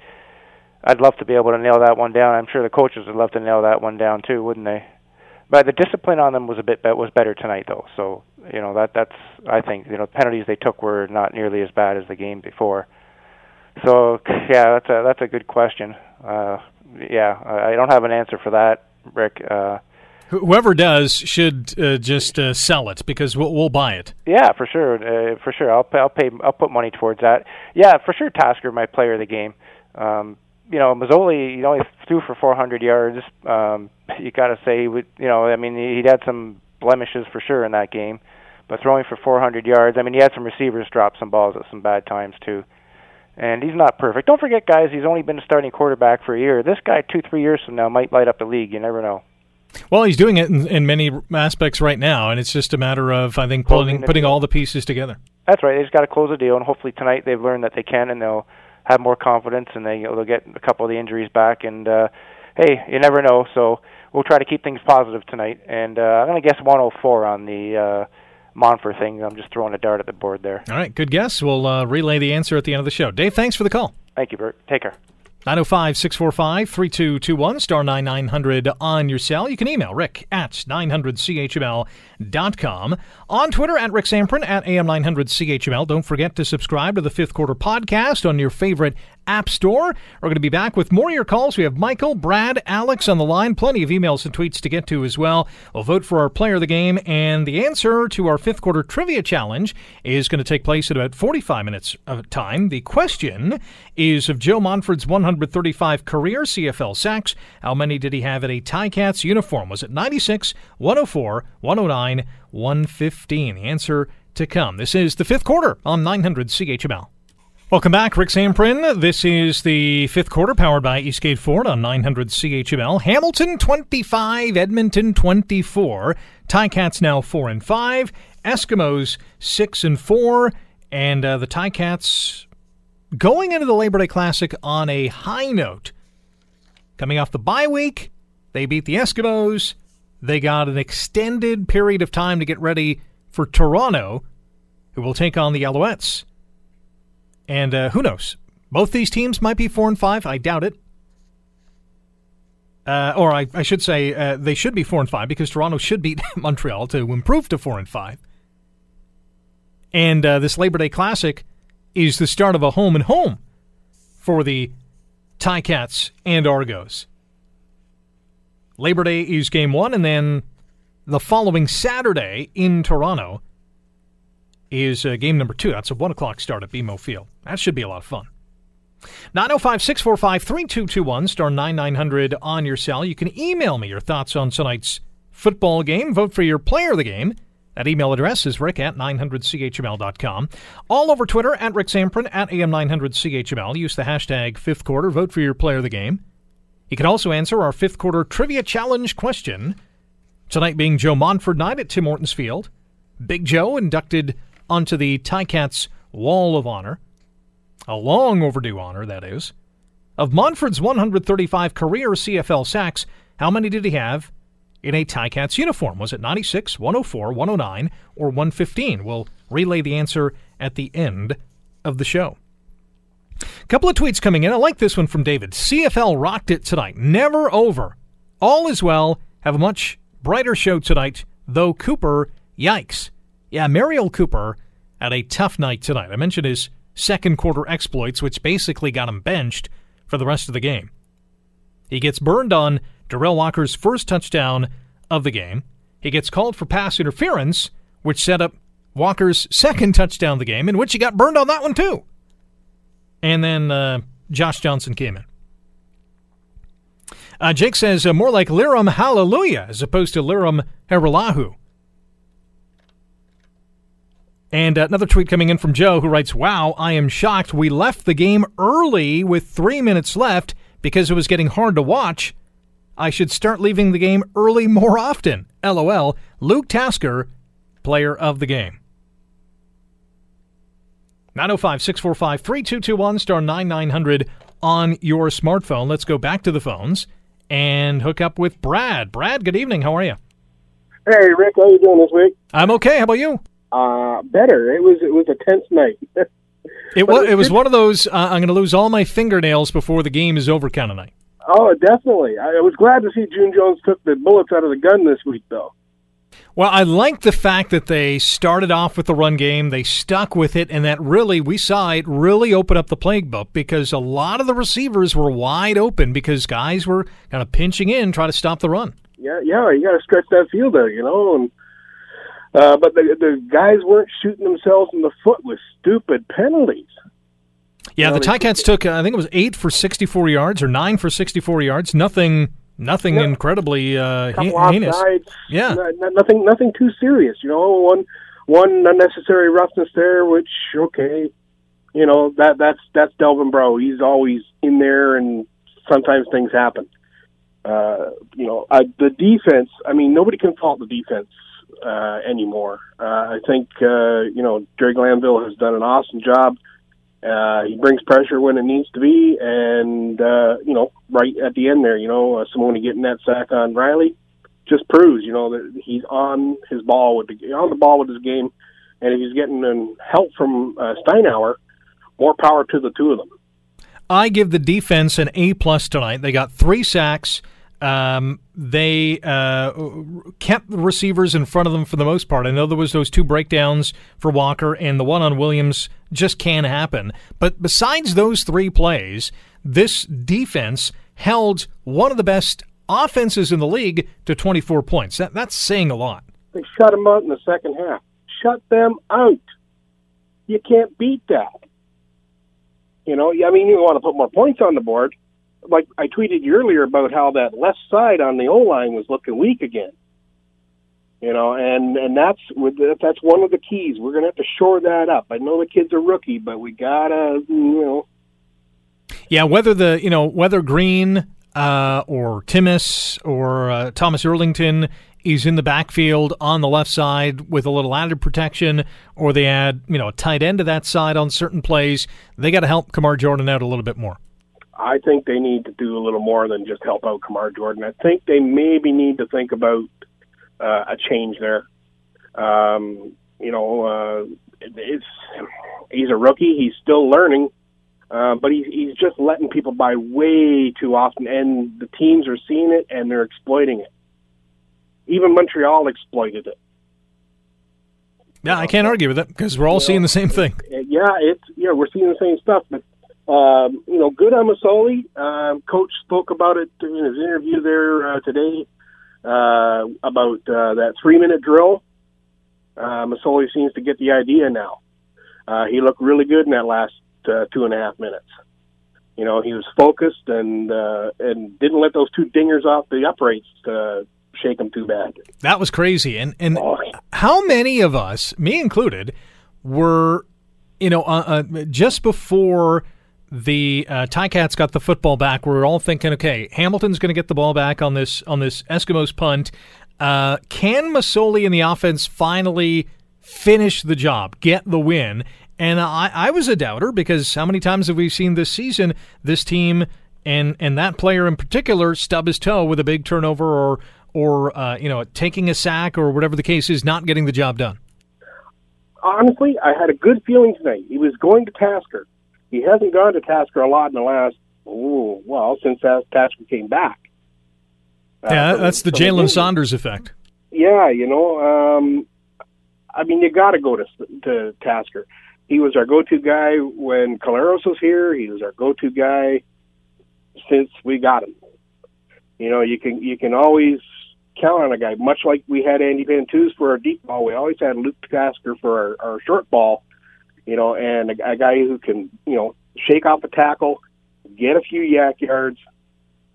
I'd love to be able to nail that one down. I'm sure the coaches would love to nail that one down too, wouldn't they? But the discipline on them was a bit was better tonight, though. So you know that that's I think you know the penalties they took were not nearly as bad as the game before. So yeah, that's a that's a good question. Uh, yeah, I I don't have an answer for that, Rick. Uh, Whoever does should uh, just uh, sell it because we'll, we'll buy it. Yeah, for sure, uh, for sure. I'll pay, I'll pay, I'll put money towards that. Yeah, for sure. Tasker, my player of the game. Um, you know, Masoli, you know, he threw for 400 yards. Um, you got to say, he would- you know, I mean, he had some blemishes for sure in that game, but throwing for 400 yards. I mean, he had some receivers drop some balls at some bad times too. And he's not perfect. Don't forget, guys, he's only been a starting quarterback for a year. This guy, two, three years from now, might light up the league. You never know. Well, he's doing it in, in many aspects right now, and it's just a matter of I think putting putting all the pieces together. That's right. They just got to close the deal, and hopefully tonight they've learned that they can, and they'll have more confidence, and they they'll get a couple of the injuries back. And uh, hey, you never know. So we'll try to keep things positive tonight. And uh, I'm going to guess 104 on the uh, Montford thing. I'm just throwing a dart at the board there. All right, good guess. We'll uh, relay the answer at the end of the show. Dave, thanks for the call. Thank you, Bert. Take care. 905 645 3221, star 9900 on your cell. You can email rick at 900chml.com. On Twitter, at Rick Zamperin, at AM900chml. Don't forget to subscribe to the Fifth Quarter Podcast on your favorite app store. We're going to be back with more of your calls. We have Michael, Brad, Alex on the line. Plenty of emails and tweets to get to as well. We'll vote for our player of the game, and the answer to our fifth quarter trivia challenge is going to take place in about 45 minutes of time. The question is of Joe Montford's 135 career CFL sacks. How many did he have at a Ticats uniform? Was it 96, 104, 109, 115? The answer to come. This is the fifth quarter on 900 CHML. Welcome back, Rick Zamperin. This is the fifth quarter powered by Eastgate Ford on 900 CHML. Hamilton 25, Edmonton 24. Ticats now 4 and 5. Eskimos 6 and 4. And uh, the Ticats going into the Labor Day Classic on a high note. Coming off the bye week, they beat the Eskimos. They got an extended period of time to get ready for Toronto, who will take on the Alouettes. And uh, who knows? Both these teams might be four and five. I doubt it. Uh, or I, I, should say uh, they should be four and five because Toronto should beat Montreal to improve to four and five. And uh, this Labor Day Classic is the start of a home and home for the Ticats and Argos. Labor Day is game one, and then the following Saturday in Toronto is uh, game number two. That's a 1 o'clock start at BMO Field. That should be a lot of fun. 905 645 3221, star 9900 on your cell. You can email me your thoughts on tonight's football game. Vote for your player of the game. That email address is rick at 900chml.com. All over Twitter at Rick Zamperin at AM900chml. Use the hashtag fifth quarter. Vote for your player of the game. You can also answer our fifth quarter trivia challenge question. Tonight being Joe Montford night at Tim Hortons Field. Big Joe inducted onto the Ticats Wall of Honor. A long overdue honor, that is. Of Montford's 135 career CFL sacks, how many did he have in a Ticats uniform? Was it 96, 104, 109, or 115? We'll relay the answer at the end of the show. Couple of tweets coming in. I like this one from David. CFL rocked it tonight. Never over. All is well. Have a much brighter show tonight, though Cooper, yikes. Yeah, Mariel Cooper had a tough night tonight. I mentioned his second quarter exploits, which basically got him benched for the rest of the game. He gets burned on Derel Walker's first touchdown of the game. He gets called for pass interference, which set up Walker's second touchdown of the game, in which he got burned on that one too. And then uh, Josh Johnson came in. Uh, Jake says uh, more like Lirim Hallelujah as opposed to Lirim Hajrullahu. And another tweet coming in from Joe who writes, Wow, I am shocked. We left the game early with three minutes left because it was getting hard to watch. I should start leaving the game early more often. LOL. Luke Tasker, player of the game. 905 645 3221 star 9900 on your smartphone. Let's go back to the phones and hook up with Brad. Brad, good evening. How are you? Hey, Rick. How are you doing this week? I'm okay. How about you? uh, better. It was it was a tense night. it was it was one of those. Uh, I'm going to lose all my fingernails before the game is over kind of night. Oh, definitely. I, I was glad to see June Jones took the bullets out of the gun this week, though. Well, I like the fact that they started off with the run game, they stuck with it, and that really, we saw it really open up the playbook because a lot of the receivers were wide open because guys were kind of pinching in, trying to stop the run. Yeah, yeah, you got to stretch that field out, you know, and uh, but the, the guys weren't shooting themselves in the foot with stupid penalties. Yeah, you know, the Ticats took I think it was eight for sixty-four yards or nine for sixty-four yards. Nothing, nothing yeah. incredibly uh, he- heinous. Yeah, nothing, nothing too serious. You know, one one unnecessary roughness there, which okay, you know that that's that's Delvin Breaux. He's always in there, and sometimes things happen. Uh, you know, I, the defense. I mean, nobody can fault the defense uh, anymore. Uh, I think uh, you know Jerry Glanville has done an awesome job. Uh, he brings pressure when it needs to be, and uh, you know, right at the end there, you know, uh, Simoni getting that sack on Reilly just proves, you know, that he's on his ball with the on the ball with his game, and if he's getting um, help from uh, Steinauer, more power to the two of them. I give the defense an A plus tonight. They got three sacks. Um, they uh, kept the receivers in front of them for the most part. I know there was those two breakdowns for Walker, and the one on Williams just can't happen. But besides those three plays, this defense held one of the best offenses in the league to 24 points. That, that's saying a lot. They shut them out in the second half. Shut them out. You can't beat that. You know, I mean, you want to put more points on the board, like I tweeted you earlier about how that left side on the O line was looking weak again. You know, and and that's with the, that's one of the keys. We're to have to shore that up. I know the kid's a rookie, but we gotta you know. Yeah, whether the you know whether Green uh, or Timmis or uh, Thomas Erlington is in the backfield on the left side with a little added protection, or they add you know a tight end to that side on certain plays, they got to help Kamar Jordan out a little bit more. I think they need to do a little more than just help out Kamar Jordan. I think they maybe need to think about uh, a change there. Um, you know, uh, it's he's a rookie. He's still learning, uh, but he's he's just letting people by way too often, and the teams are seeing it and they're exploiting it. Even Montreal exploited it. Yeah, I can't argue with it because we're all seeing the same thing. Yeah, it's yeah, we're seeing the same stuff. But um, you know, good on Masoli. Um, Coach spoke about it in his interview there uh, today uh, about uh, that three minute drill. Uh, Masoli seems to get the idea now. Uh, he looked really good in that last uh, two and a half minutes. You know, he was focused and uh, and didn't let those two dingers off the uprights uh, shake him too bad. That was crazy. And and Oh. how many of us, me included, were you know uh, uh, just before the uh, Ticats got the football back, We are all thinking, okay, Hamilton's going to get the ball back on this on this Eskimos punt. Uh, can Masoli in the offense finally finish the job, get the win? And I, I was a doubter because how many times have we seen this season this team and and that player in particular stub his toe with a big turnover or or uh, you know taking a sack or whatever the case is, not getting the job done. Honestly, I had a good feeling tonight. He was going to Tasker. He hasn't gone to Tasker a lot in the last, oh, well, since Tasker came back. Yeah, that's the from Jalen. Saunders effect. Yeah, you know, um, I mean, you got to go to to Tasker. He was our go-to guy when Collaros was here. He was our go-to guy since we got him. You know, you can you can always count on a guy. Much like we had Andy Fantuz for our deep ball, we always had Luke Tasker for our, our short ball. You know, and a, a guy who can you know shake off a tackle, get a few YAC yards.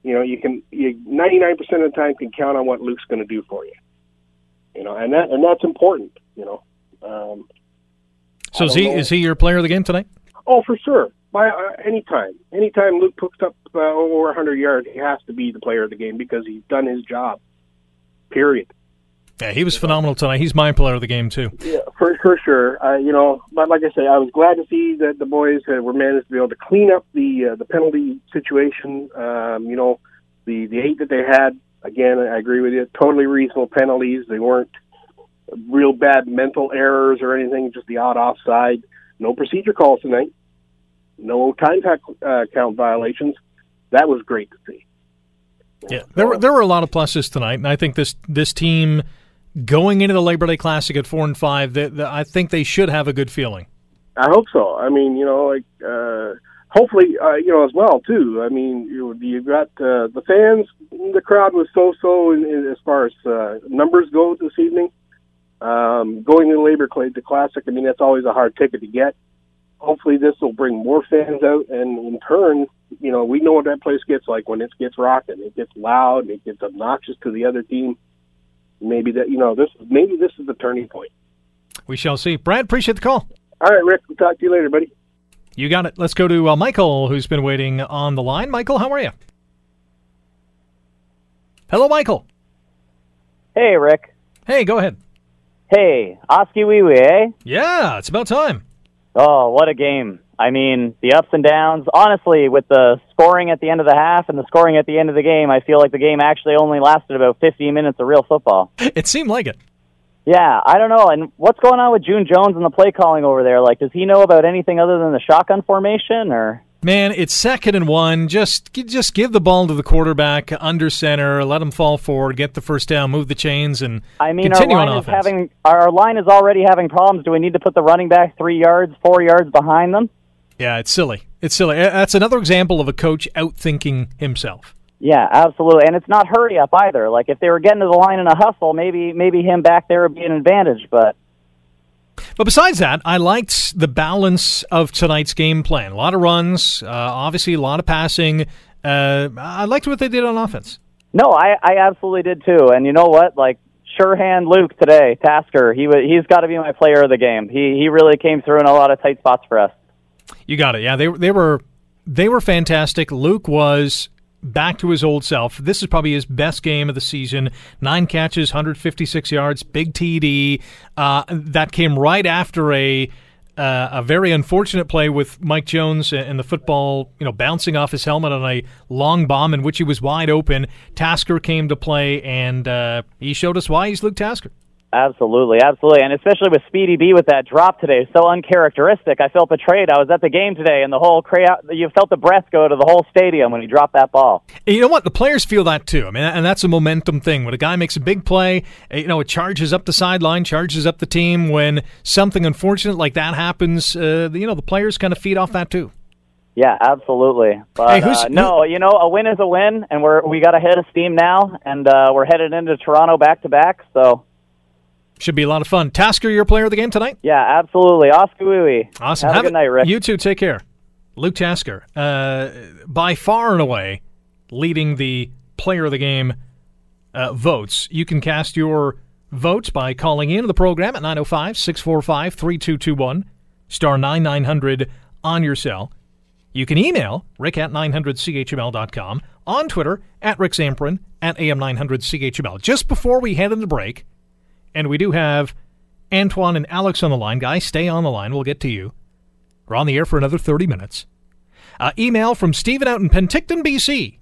You know, you can you ninety nine percent of the time can count on what Luke's going to do for you you know, and that and that's important, you know. Um, So is he know. is he your player of the game tonight? oh, for sure. By uh, anytime, anytime Luke puts up uh, over 100 yards, he has to be the player of the game because he's done his job. Period. Yeah, he was phenomenal tonight. He's my player of the game too. Yeah, for for sure. Uh, you know, but like I say, I was glad to see that the boys uh, were managed to be able to clean up the uh, the penalty situation. Um, you know, the the eight that they had. Again, I agree with you. Totally reasonable penalties. They weren't real bad mental errors or anything. Just the odd offside. No procedure calls tonight. No time uh, count violations. That was great to see. Yeah, there were there were a lot of pluses tonight, and I think this this team going into the Labor Day Classic at four and five, I think they should have a good feeling. I hope so. I mean, you know, like uh, hopefully, uh, you know, as well too. I mean, you you got uh, the fans. The crowd was so so in, in, as far as uh, numbers go this evening. Um, going to Labor Day the Classic. I mean, that's always a hard ticket to get. Hopefully, this will bring more fans out, and in turn, you know, we know what that place gets like when it gets rocking. It gets loud, and it gets obnoxious to the other team. Maybe that you know this maybe this is the turning point. We shall see. Brad, appreciate the call. All right, Rick. We'll talk to you later, buddy. You got it. Let's go to uh, Michael, who's been waiting on the line. Michael, how are you? Hello, Michael. Hey, Rick. Hey, go ahead. Hey, Oskee Wee Wee, eh? Yeah, it's about time. Oh, what a game. I mean, the ups and downs. Honestly, with the scoring at the end of the half and the scoring at the end of the game, I feel like the game actually only lasted about 15 minutes of real football. It seemed like it. Yeah, I don't know. And what's going on with June Jones and the play calling over there? Like, does he know about anything other than the shotgun formation or? Man, it's second and one. Just just give the ball to the quarterback under center, let him fall forward, get the first down, move the chains, and I mean, continue our on line is having our line is already having problems. Do we need to put the running back three yards, four yards behind them? Yeah, it's silly. It's silly. That's another example of a coach outthinking himself. Yeah, absolutely. And it's not hurry up either. Like if they were getting to the line in a hustle, maybe maybe him back there would be an advantage. But But besides that, I liked the balance of tonight's game plan. A lot of runs, uh, obviously a lot of passing. Uh, I liked what they did on offense. no, I I absolutely did too. And you know what? Like sure hand Luke today, Tasker. He he's got to be my player of the game. He he really came through in a lot of tight spots for us. You got it. Yeah, they they were they were fantastic. Luke was back to his old self. This is probably his best game of the season. Nine catches, 156 yards, big TD. Uh, that came right after a uh, a very unfortunate play with Mike Jones and the football, you know, bouncing off his helmet on a long bomb in which he was wide open. Tasker came to play, and uh, he showed us why he's Luke Tasker. Absolutely, absolutely, and especially with Speedy B with that drop today, so uncharacteristic. I felt betrayed. I was at the game today, and the whole crowd, you felt the breath go to the whole stadium when he dropped that ball. And you know what? The players feel that too. I mean, and that's a momentum thing. When a guy makes a big play, eh, you know, it charges up the sideline, charges up the team. When something unfortunate like that happens, uh, you know, the players kind of feed off that too. Yeah, absolutely. But Hey, who's- uh, no, you know, a win is a win, and we're we got a head of steam now, and uh, we're headed into Toronto back to back. So Should be a lot of fun. Tasker, your player of the game tonight. yeah, absolutely. Oscar. Awesome. Have, a good night, Rick. You too. Take care. Luke Tasker, uh, by far and away, leading the player of the game uh, votes. You can cast your votes by calling in to the program at 905 645 3221, star 9900 on your cell. You can email rick at 900chml.com, on Twitter at Rick Zamperin, at AM900chml. Just before we head into the break, and we do have Antoine and Alex on the line. Guys, stay on the line. We'll get to you. We're on the air for another 30 minutes. Uh, email from Stephen out in Penticton, BC.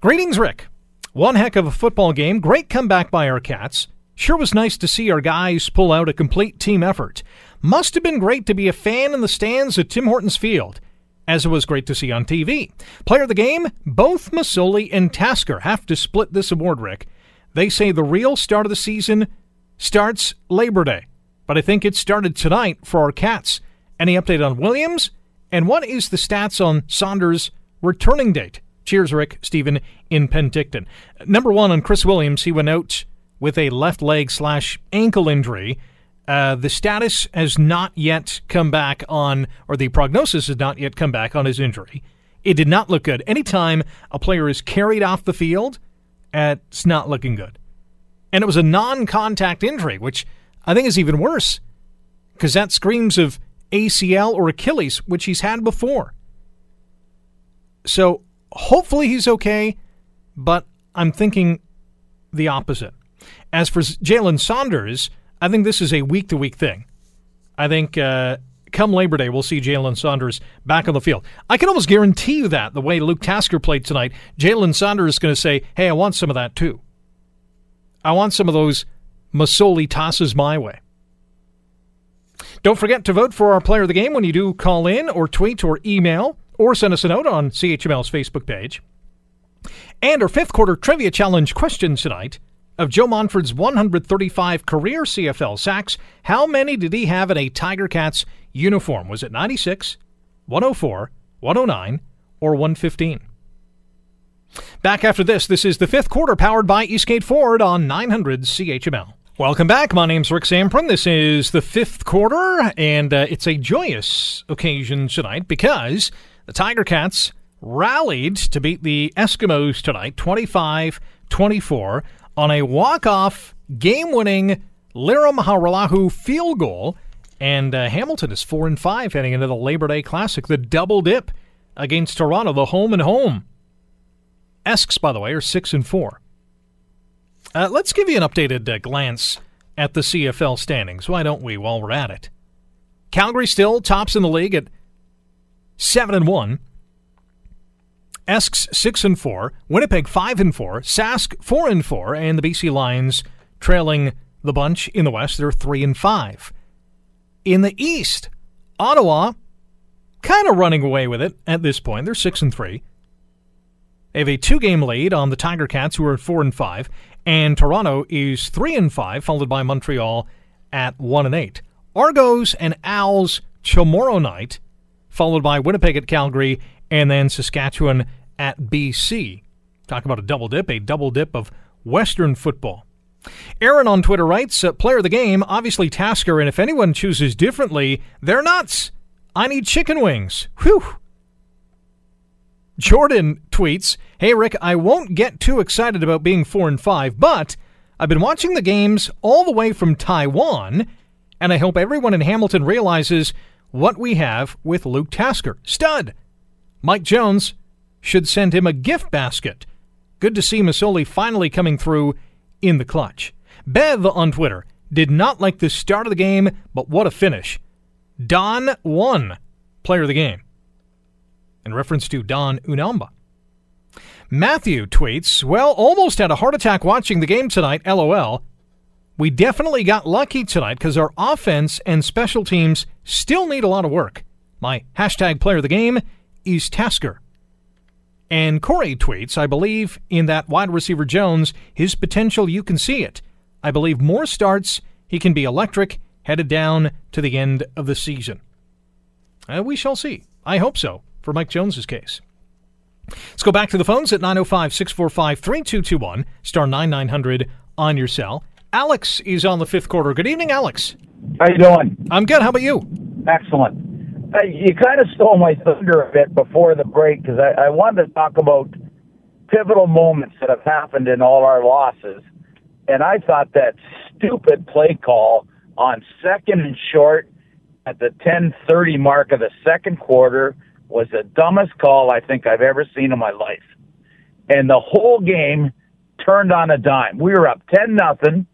Greetings, Rick. One heck of a football game. Great comeback by our Cats. Sure was nice to see our guys pull out a complete team effort. Must have been great to be a fan in the stands at Tim Hortons Field, as it was great to see on TV. Player of the game, both Masoli and Tasker have to split this award, Rick. They say the real start of the season starts Labor Day, but I think it started tonight for our Cats. Any update on Williams? And what is the stats on Saunders' returning date? Cheers, Rick. Stephen in Penticton. Number one on Chris Williams, he went out with a left leg slash ankle injury. Uh, the status has not yet come back on, or the prognosis has not yet come back on his injury. It did not look good. Anytime a player is carried off the field, it's not looking good. And it was a non contact injury, which I think is even worse because that screams of ACL or Achilles, which he's had before. So hopefully he's okay, but I'm thinking the opposite. As for Jalen Saunders, I think this is a week to week thing. I think uh, come Labor Day, we'll see Jalen Saunders back on the field. I can almost guarantee you that the way Luke Tasker played tonight, Jalen Saunders is going to say, hey, I want some of that too. I want some of those Masoli tosses my way. Don't forget to vote for our player of the game when you do call in or tweet or email or send us a note on CHML's Facebook page. And our fifth quarter trivia challenge question tonight of Joe Montford's 135 career CFL sacks, how many did he have in a Tiger Cats uniform? Was it 96, 104, 109, or 115? Back after this, this is the fifth quarter powered by Eastgate Ford on 900 CHML. Welcome back. My name's Rick Zamperin. This is the fifth quarter, and uh, it's a joyous occasion tonight because the Tiger Cats rallied to beat the Eskimos tonight, 25 24, on a walk off, game winning Lirim Hajrullahu field goal. And uh, Hamilton is 4 and 5 heading into the Labor Day Classic, the double dip against Toronto, the home and home. Esks, by the way, are 6 and 4. Uh, let's give you an updated uh, glance at the CFL standings. Why don't we while we're at it? Calgary still tops in the league at 7 and 1. Esks 6 and 4, Winnipeg 5 and 4, Sask 4 and 4, and the BC Lions trailing the bunch in the West. They're 3 and 5. In the East, Ottawa kind of running away with it at this point. They're 6 and 3. They have a two-game lead on the Tiger Cats, who are four and five, and Toronto is three and five, followed by Montreal at one and eight. Argos and Owls tomorrow night, followed by Winnipeg at Calgary, and then Saskatchewan at BC. Talk about a double dip, a double dip of Western football. Aaron on Twitter writes, uh, player of the game, obviously Tasker, and if anyone chooses differently, they're nuts. I need chicken wings. Whew. Jordan tweets, Hey, Rick, I won't get too excited about being 4 and 5, but I've been watching the games all the way from Taiwan, and I hope everyone in Hamilton realizes what we have with Luke Tasker. Stud! Mike Jones should send him a gift basket. Good to see Masoli finally coming through in the clutch. Bev on Twitter did not like the start of the game, but what a finish. Don won player of the game. In reference to Don Unamba. Matthew tweets, Well, almost had a heart attack watching the game tonight, lol. We definitely got lucky tonight because our offense and special teams still need a lot of work. My hashtag player of the game is Tasker. And Corey tweets, I believe in that wide receiver Jones, his potential, you can see it. I believe more starts, he can be electric, headed down to the end of the season. Uh, we shall see. I hope so, for Mike Jones's case. Let's go back to the phones at 905 645 3221, star 9900 on your cell. Alex is on the fifth quarter. Good evening, Alex. How you doing? I'm good. How about you? Excellent. Uh, you kind of stole my thunder a bit before the break because I, I wanted to talk about pivotal moments that have happened in all our losses. And I thought that stupid play call on second and short at the 10:30 mark of the second quarter was the dumbest call I think I've ever seen in my life. And the whole game turned on a dime. We were up 10 nothing.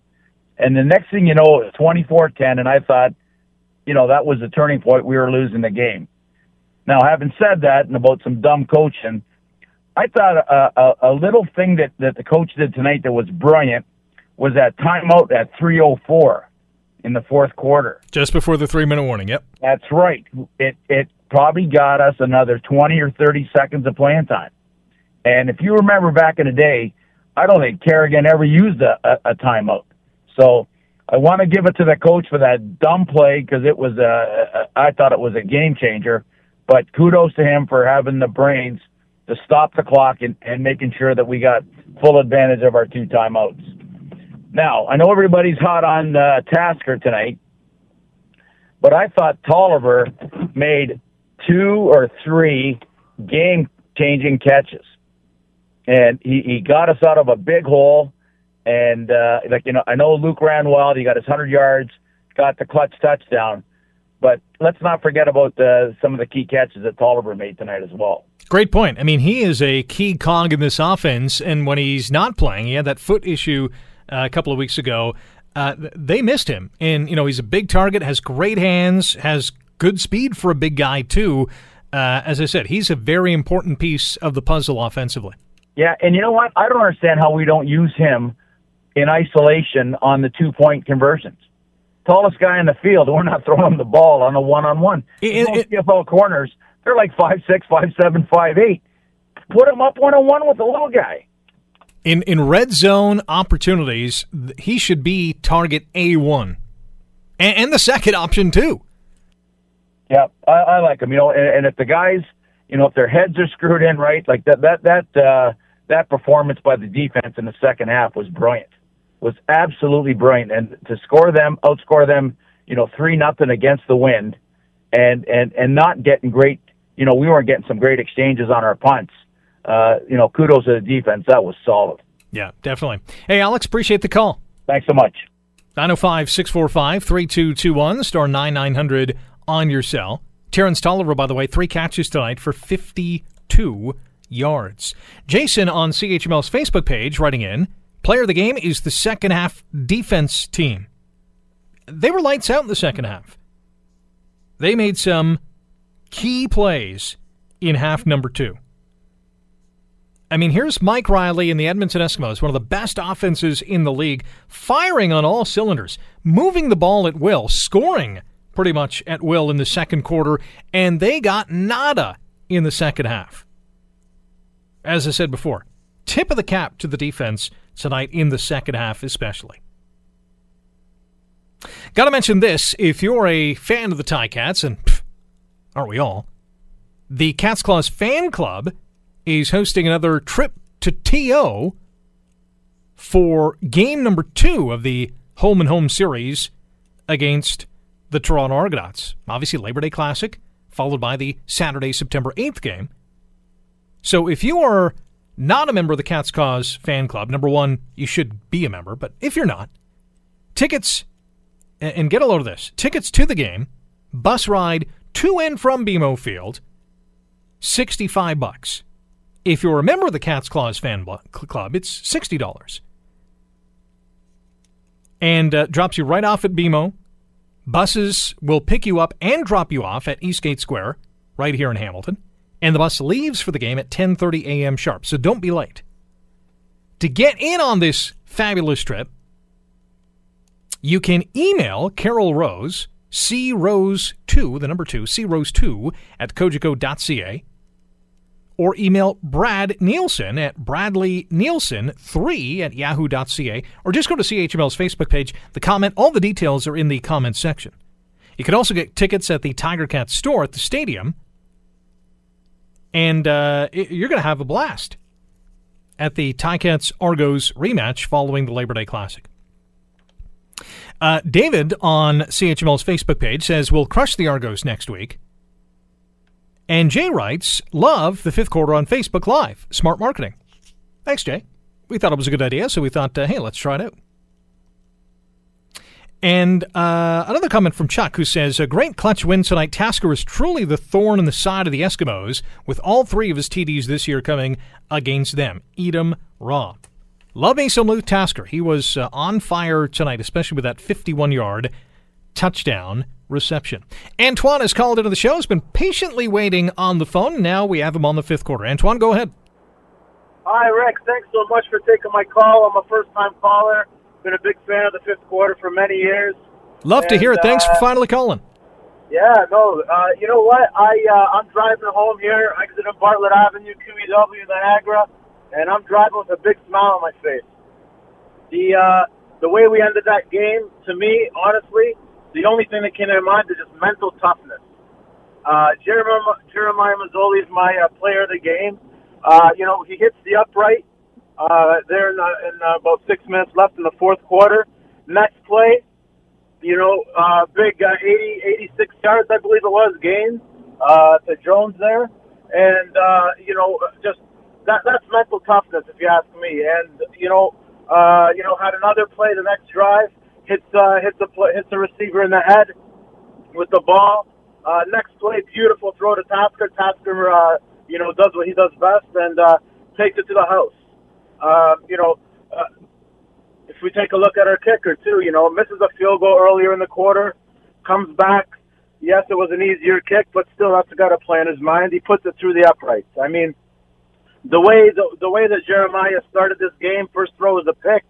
And the next thing you know, it was 24-10, and I thought, you know, that was the turning point. We were losing the game. Now, having said that, and about some dumb coaching, I thought a, a, a little thing that, that the coach did tonight that was brilliant was that timeout at 3:04 in the fourth quarter. Just before the three minute warning. Yep. That's right. It it probably got us another 20 or 30 seconds of playing time. And if you remember back in the day, I don't think Kerrigan ever used a, a, a timeout. So I want to give it to the coach for that dumb play because it was a, I thought it was a game changer. But kudos to him for having the brains to stop the clock and, and making sure that we got full advantage of our two timeouts. Now, I know everybody's hot on uh, Tasker tonight, but I thought Tolliver made two or three game changing catches. And he, he got us out of a big hole. And, uh, like, you know, I know Luke ran wild. He got his 100 yards, got the clutch touchdown. But let's not forget about the, some of the key catches that Tolliver made tonight as well. Great point. I mean, he is a key cog in this offense. And when he's not playing, he had that foot issue uh, a couple of weeks ago. Uh, they missed him. And, you know, he's a big target, has great hands, has good speed for a big guy, too. Uh, as I said, he's a very important piece of the puzzle offensively. Yeah, and you know what? I don't understand how we don't use him in isolation on the two point conversions. Tallest guy in the field, we're not throwing the ball on a one on one. CFL corners, they're like five six, five seven, five eight. Put him up one on one with the little guy. In in red zone opportunities, he should be target A one, and, and the second option too. Yeah, I, I like him. You know, and, and if the guys, you know, if their heads are screwed in right, like that that that uh, that performance by the defense in the second half was brilliant. Was absolutely brilliant, and to score them, outscore them, you know, three nothing against the wind, and and and not getting great. You know, we weren't getting some great exchanges on our punts. Uh, you know, kudos to the defense. That was solid. Yeah, definitely. Hey, Alex, appreciate the call. Thanks so much. 905 645 3221, star 9900 on your cell. Terrence Tolliver, by the way, three catches tonight for 52 yards. Jason on CHML's Facebook page writing in player of the game is the second half defense team. They were lights out in the second half. They made some key plays in half number two. I mean, here's Mike Reilly and the Edmonton Eskimos, one of the best offenses in the league, firing on all cylinders, moving the ball at will, scoring pretty much at will in the second quarter, and they got nada in the second half. As I said before, tip of the cap to the defense tonight in the second half, especially. Got to mention this if you're a fan of the Ticats, and pff, aren't we all? The Cats Claws Fan Club is hosting another trip to TO for game number two of the home and home series against the Toronto Argonauts. Obviously, Labor Day Classic, followed by the Saturday, September 8th game. So if you are not a member of the Cats Claws fan club, number one, you should be a member, but if you're not, tickets, and get a load of this tickets to the game, bus ride to and from BMO Field, 65 bucks. If you're a member of the Cats Claws fan club, it's $60. And uh, drops you right off at BMO. Buses will pick you up and drop you off at Eastgate Square, right here in Hamilton. And the bus leaves for the game at 10:30 a.m. sharp, so don't be late. To get in on this fabulous trip, you can email Carol Rose, C Rose 2, the number 2, C Rose 2 at cogeco.ca or email Brad Nielsen at bradleynielsen3 at yahoo.ca, or just go to CHML's Facebook page. The comment, all the details are in the comments section. You can also get tickets at the Tiger Cat store at the stadium, and uh, you're going to have a blast at the Ticats Argos rematch following the Labor Day Classic. Uh, David on CHML's Facebook page says, We'll crush the Argos next week. And Jay writes, Love the fifth quarter on Facebook Live. Smart marketing. Thanks, Jay. We thought it was a good idea, so we thought, uh, hey, let's try it out. And uh, another comment from Chuck who says, A great clutch win tonight. Tasker is truly the thorn in the side of the Eskimos, with all three of his TDs this year coming against them. Eat 'em raw. Love me some Luke Tasker. He was uh, on fire tonight, especially with that 51 yard touchdown reception. Antoine has called into the show, has been patiently waiting on the phone. Now we have him on the fifth quarter. Antoine, go ahead. Hi, Rick. Thanks so much for taking my call. I'm a first time caller. Been a big fan of the fifth quarter for many years. Love and, to hear it. Thanks uh, for finally calling. Yeah, no, uh, you know what? I uh, I'm driving home here, exit exiting Bartlett Avenue, QEW, Niagara, and I'm driving with a big smile on my face. The uh, the way we ended that game, to me, honestly, the only thing that came to my mind is just mental toughness. Uh, Jeremiah, Jeremiah Masoli is my uh, player of the game. Uh, you know, he hits the upright uh, there in, uh, in uh, about six minutes left in the fourth quarter. Next play, you know, uh, big uh, 80, 86 yards, I believe it was, gain uh, to Jones there. And, uh, you know, just that that's mental toughness, if you ask me. And, you know, uh, you know, had another play the next drive hits uh, hits the hits the receiver in the head with the ball. Uh, next play, beautiful throw to Tasker. Tasker, uh, you know, does what he does best and uh, takes it to the house. Uh, you know, uh, if we take a look at our kicker too, you know, misses a field goal earlier in the quarter, comes back. Yes, it was an easier kick, but still, that's got a play in his mind. He puts it through the uprights. I mean, the way the, the way that Jeremiah started this game, first throw was a pick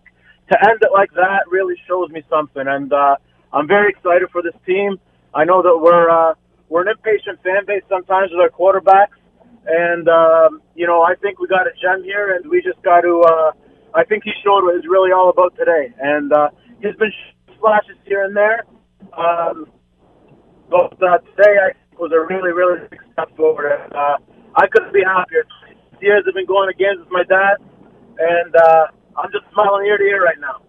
to end it like that really shows me something. And uh, I'm very excited for this team. I know that we're uh, we're an impatient fan base sometimes with our quarterbacks, and um, you know I think we got a gem here, and we just got to. Uh, I think he showed what it's really all about today, and uh, he's been flashes here and there. Um, but uh, today I think was a really, really big step forward. And, uh, I couldn't be happier. Years have been going against my dad, and uh, I'm just smiling ear to ear right now.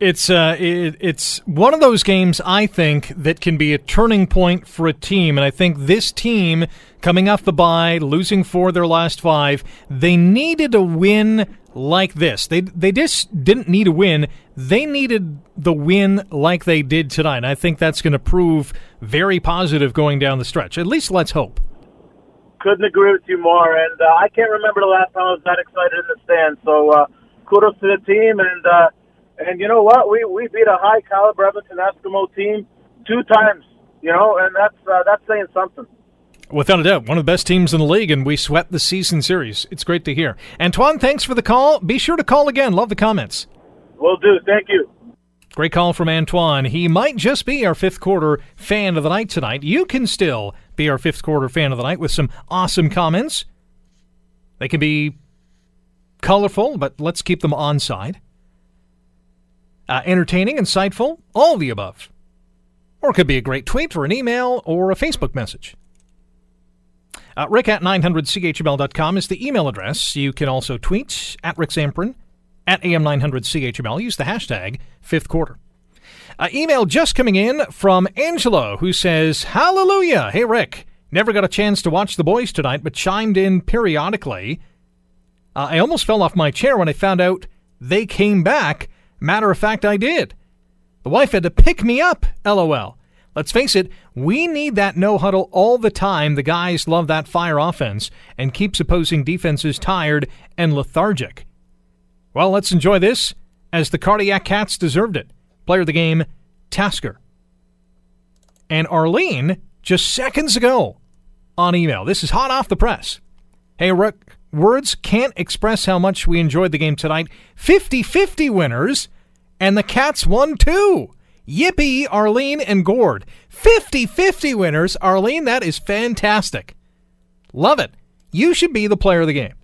It's uh, it, it's one of those games I think that can be a turning point for a team, and I think this team coming off the bye, losing four of their last five, they needed a win like this. They they just didn't need a win. They needed the win like they did tonight. And I think that's going to prove very positive going down the stretch. At least let's hope. Couldn't agree with you more, and uh, I can't remember the last time I was that excited in the stand. So. Uh, kudos to the team. And uh, and you know what? We we beat a high caliber Edmonton Eskimo team two times. You know, and that's uh, that's saying something. Without a doubt, one of the best teams in the league, and we swept the season series. It's great to hear. Antoine, thanks for the call. Be sure to call again. Love the comments. Will do. Thank you. Great call from Antoine. He might just be our fifth quarter fan of the night tonight. You can still be our fifth quarter fan of the night with some awesome comments. They can be colorful, but let's keep them on side. Uh, entertaining, insightful, all the above. Or it could be a great tweet or an email or a Facebook message. Uh, Rick at 900CHML.com is the email address. You can also tweet at Rick Zamperin at AM900CHML. Use the hashtag fifth quarter. Uh, email just coming in from Angelo who says, Hallelujah! Hey, Rick. Never got a chance to watch the boys tonight, but chimed in periodically Uh, I almost fell off my chair when I found out they came back. Matter of fact, I did. The wife had to pick me up, lol. Let's face it, we need that no huddle all the time. The guys love that fire offense and keeps opposing defenses tired and lethargic. Well, let's enjoy this as the Cardiac Cats deserved it. Player of the game, Tasker. And Arlene, just seconds ago on email. This is hot off the press. Hey, Rick, words can't express how much we enjoyed the game tonight. 50 50 winners, and the Cats won too. Yippee, Arlene and Gord. 50 50 winners. Arlene, that is fantastic. Love it. You should be the player of the game.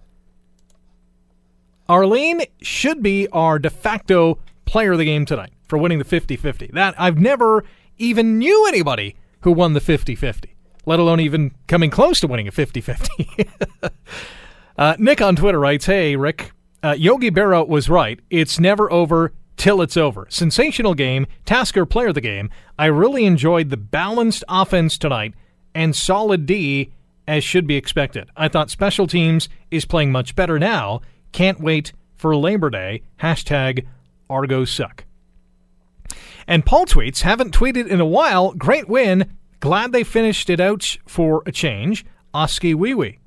Arlene should be our de facto player of the game tonight for winning the 50 50. That I've never even knew anybody who won the 50 50, let alone even coming close to winning a 50 50. uh, Nick on Twitter writes Hey, Rick, uh, Yogi Berra was right. It's never over till it's over. Sensational game, Tasker player of the game. I really enjoyed the balanced offense tonight and solid D as should be expected. I thought special teams is playing much better now. Can't wait for Labor Day. Hashtag Argos suck. And Paul tweets, haven't tweeted in a while. Great win. Glad they finished it out for a change. Oskee wee wee.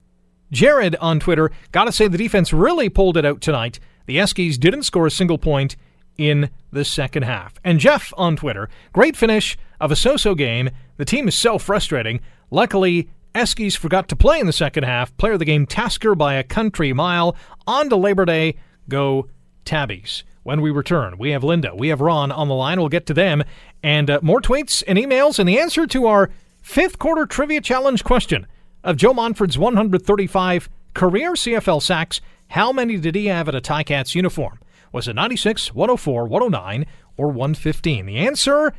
Jared on Twitter, gotta say the defense really pulled it out tonight. The Eskies didn't score a single point in the second half. And Jeff on Twitter, great finish of a so-so game. The team is so frustrating. Luckily, Eskies forgot to play in the second half. Player of the game Tasker by a country mile. On to Labor Day. Go Tabbies when we return. We have Linda, we have Ron on the line. We'll get to them and uh, more tweets and emails and the answer to our fifth quarter trivia challenge question of Joe Montford's 135 career CFL sacks. How many did he have at a Ticats uniform? Was it 96, 104, 109, or 115? The answer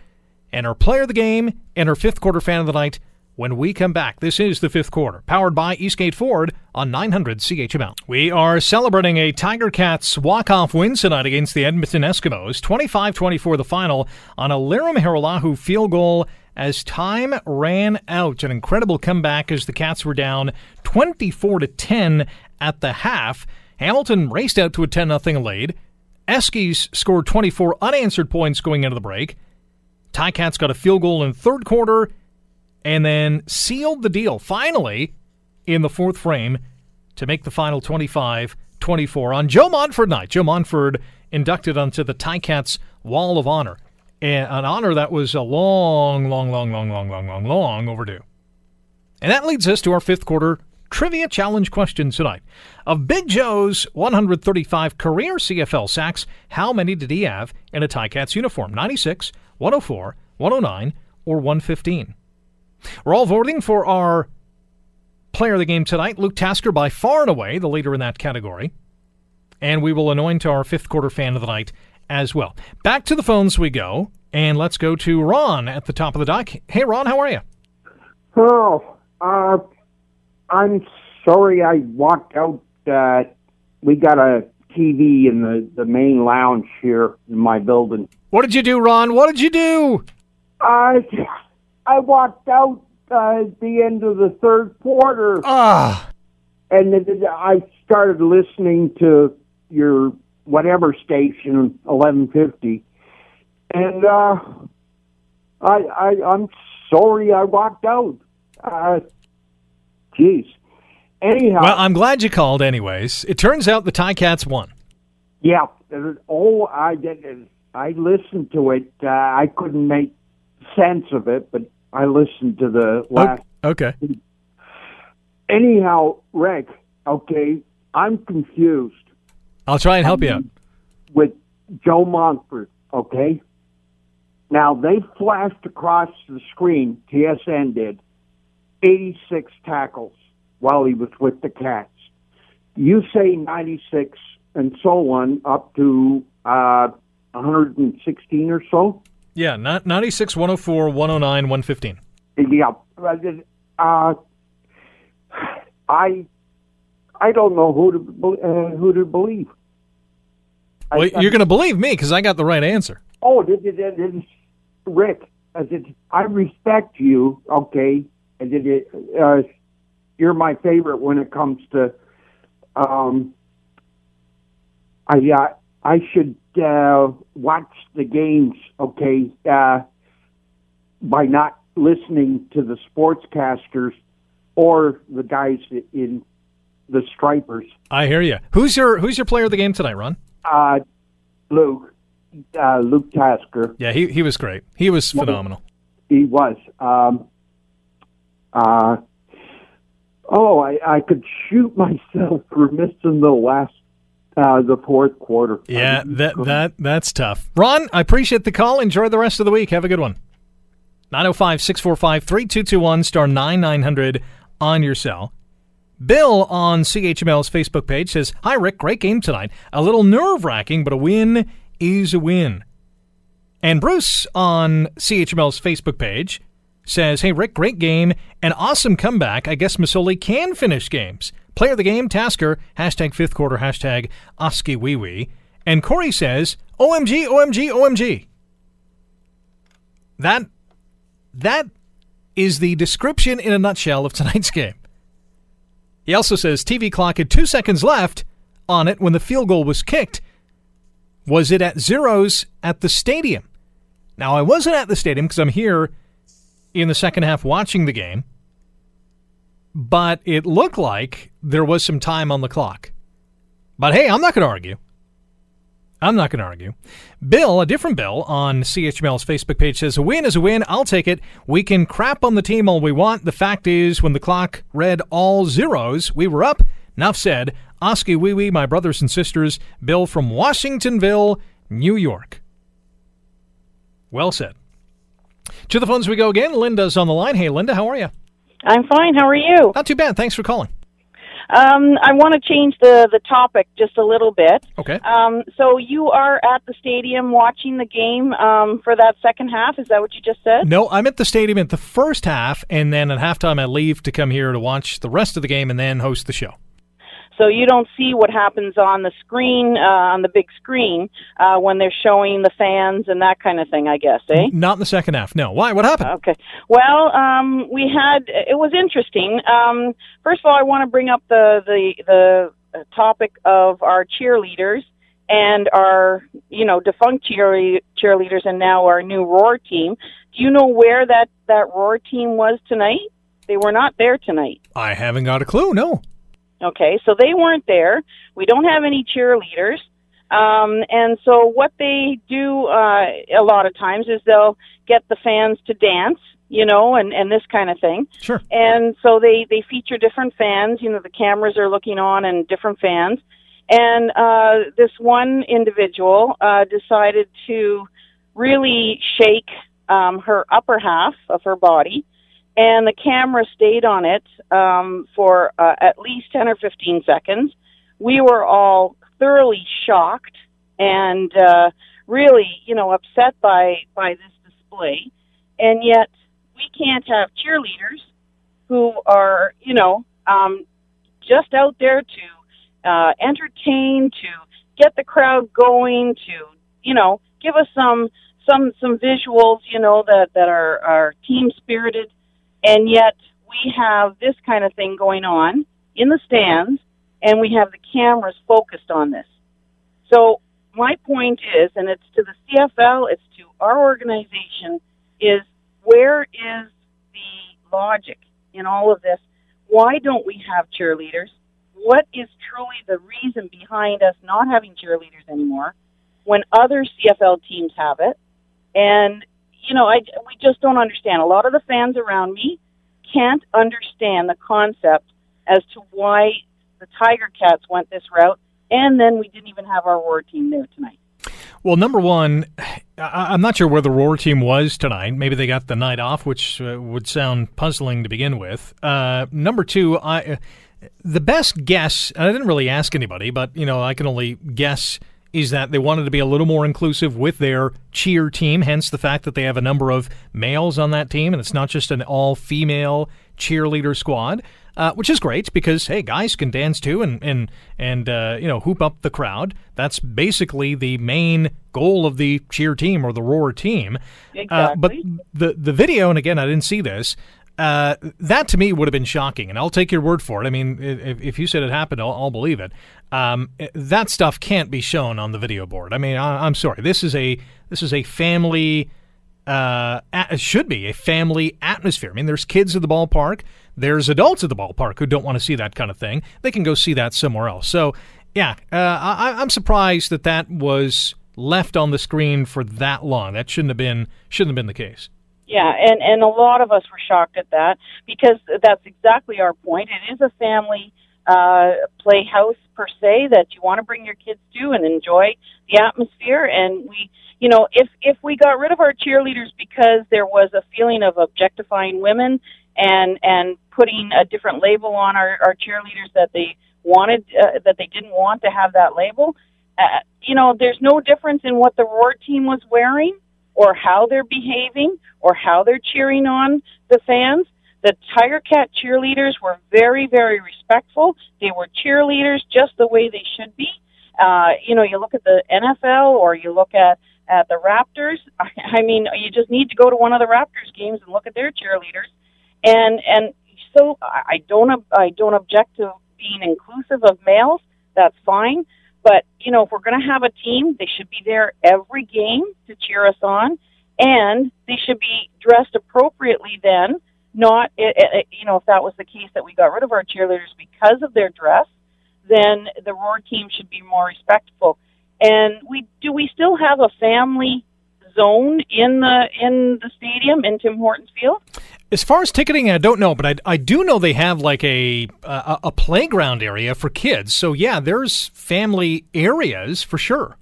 and our player of the game and our fifth quarter fan of the night when we come back. This is the fifth quarter, powered by Eastgate Ford on 900 CHML. We are celebrating a Tiger Cats walk-off win tonight against the Edmonton Eskimos. 25-24 the final on a Lirim Hajrullahu field goal as time ran out. An incredible comeback as the Cats were down 24 to 10 at the half. Hamilton raced out to a 10 0 lead. Eskies scored 24 unanswered points going into the break. Ticats got a field goal in third quarter and then sealed the deal finally in the fourth frame to make the final 25 24 on Joe Montford night. Joe Montford inducted onto the Ticats Wall of Honor, an honor that was a long, long, long, long, long, long, long, long overdue. And that leads us to our fifth quarter trivia challenge question tonight. Of Big Joe's 135 career CFL sacks, how many did he have in a Ticats uniform? 96, 104, 109, or 115? We're all voting for our player of the game tonight, Luke Tasker, by far and away the leader in that category. And we will anoint our fifth quarter fan of the night as well. Back to the phones we go, and let's go to Ron at the top of the dock. Hey, Ron, how are you? Oh, uh, I'm sorry I walked out. Uh, we got a TV in the, the main lounge here in my building. What did you do, Ron? What did you do? I I walked out uh, at the end of the third quarter. Ah. And then I started listening to your whatever station, 1150. And uh, I, I, I'm sorry I walked out. Uh, jeez. Anyhow. Well, I'm glad you called, anyways. It turns out the Ticats won. Yeah. Oh, I did. I listened to it. Uh, I couldn't make sense of it, but I listened to the last. Okay. Anyhow, Rick. Okay, I'm confused. I'll try and help you out. With Joe Montford. Okay. Now they flashed across the screen. TSN did 86 tackles while he was with the Cats. You say 96 and so on up to uh, 116 or so. Yeah, not 96, 104, 109, 115. Yeah. Uh, I I don't know who to uh, who to believe. Well, I, you're going to believe me because I got the right answer. Oh, did, did, did, Rick, I, did, I respect you. Okay, and did it, uh, you're my favorite when it comes to um, I uh, I should uh, watch the games, okay, uh, by not listening to the sportscasters or the guys in the stripers. I hear you. Who's your Who's your player of the game tonight, Ron? Uh, Luke, uh, Luke Tasker. Yeah, he he was great. He was phenomenal. He was. Um, uh, oh, I, I could shoot myself for missing the last, uh, the fourth quarter. Yeah, that that that's tough. Ron, I appreciate the call. Enjoy the rest of the week. Have a good one. 905 645 3221 star 9900 on your cell. Bill on CHML's Facebook page says, Hi, Rick. Great game tonight. A little nerve wracking, but a win is a win. And Bruce on CHML's Facebook page says, Hey, Rick, great game. An awesome comeback. I guess Masoli can finish games. Player of the game, Tasker, hashtag fifth quarter, hashtag Oskee Wee Wee. And Corey says, OMG, OMG, OMG. That, that is the description in a nutshell of tonight's game. He also says TV clock had two seconds left on it when the field goal was kicked. Was it at zeros at the stadium? Now, I wasn't at the stadium because I'm here in the second half watching the game, but it looked like there was some time on the clock. But hey, I'm not going to argue. I'm not going to argue. Bill, a different Bill on CHML's Facebook page says, A win is a win. I'll take it. We can crap on the team all we want. The fact is, when the clock read all zeros, we were up. Enough said. Oskee Wee Wee, my brothers and sisters. Bill from Washingtonville, New York. Well said. To the phones we go again. Linda's on the line. Hey, Linda, how are you? I'm fine. How are you? Not too bad. Thanks for calling. Um, I want to change the the topic just a little bit. Okay. Um, so you are at the stadium watching the game um, for that second half. Is that what you just said? No, I'm at the stadium at the first half, and then at halftime I leave to come here to watch the rest of the game and then host the show. So you don't see what happens on the screen, uh, on the big screen, uh, when they're showing the fans and that kind of thing. I guess, eh? Not in the second half. No. Why? What happened? Okay. Well, um, we had it was interesting. Um, first of all, I want to bring up the the the topic of our cheerleaders and our you know defunct cheer cheerleaders and now our new roar team. Do you know where that that roar team was tonight? They were not there tonight. I haven't got a clue. No. Okay, so they weren't there. We don't have any cheerleaders. Um, and so what they do uh, a lot of times is they'll get the fans to dance, you know, and, and this kind of thing. Sure. And so they, they feature different fans. You know, the cameras are looking on and different fans. And uh, this one individual uh, decided to really shake um, her upper half of her body and the camera stayed on it um, for uh, at least 10 or 15 seconds. We were all thoroughly shocked and uh, really, you know, upset by, by this display. And yet, we can't have cheerleaders who are, you know, um, just out there to uh, entertain, to get the crowd going, to, you know, give us some some some visuals, you know, that that are are team spirited and yet we have this kind of thing going on in the stands, and we have the cameras focused on this. So my point is, and it's to the CFL, it's to our organization, is where is the logic in all of this? Why don't we have cheerleaders? What is truly the reason behind us not having cheerleaders anymore when other CFL teams have it? And you know, I we just don't understand. A lot of the fans around me can't understand the concept as to why the Tiger Cats went this route, and then we didn't even have our Roar team there tonight. Well, number one, I- am not sure where the Roar team was tonight. Maybe they got the night off, which uh, would sound puzzling to begin with. Uh, number two, I uh, the best guess. I didn't really ask anybody, but you know, I can only guess is that they wanted to be a little more inclusive with their cheer team, hence the fact that they have a number of males on that team and it's not just an all female cheerleader squad. Uh, which is great because hey, guys can dance too and and and uh, you know hoop up the crowd. That's basically the main goal of the cheer team or the roar team. Exactly. Uh, but the the video, and again, I didn't see this. Uh, that to me would have been shocking, and I'll take your word for it. I mean, if, if you said it happened, I'll, I'll believe it. Um, that stuff can't be shown on the video board. I mean, I, am sorry. This is a this is a family. Uh, should be a family atmosphere. I mean, there's kids at the ballpark. There's adults at the ballpark who don't want to see that kind of thing. They can go see that somewhere else. So, yeah, uh, I, I'm surprised that that was left on the screen for that long. That shouldn't have been shouldn't have been the case. Yeah, and and a lot of us were shocked at that because that's exactly our point. It is a family uh, playhouse per se that you want to bring your kids to and enjoy the atmosphere. And we, you know, if if we got rid of our cheerleaders because there was a feeling of objectifying women and and putting a different label on our, our cheerleaders that they wanted uh, that they didn't want to have that label, uh, you know, there's no difference in what the Roar team was wearing or how they're behaving or how they're cheering on the fans. The Tiger Cat cheerleaders were very, very respectful. They were cheerleaders just the way they should be. Uh, you know, you look at the NFL or you look at at the Raptors. I I mean, you just need to go to one of the Raptors games and look at their cheerleaders. And and so I don't I don't object to being inclusive of males. That's fine. But, you know, if we're going to have a team, they should be there every game to cheer us on, and they should be dressed appropriately then, not, eh, eh, eh, you know, if that was the case that we got rid of our cheerleaders because of their dress, then the Roar team should be more respectful. And we do we still have a family zone in the in the stadium in Tim Hortons Field? As far as ticketing, I don't know, but I, I do know they have like a, a a playground area for kids. So yeah, there's family areas for sure.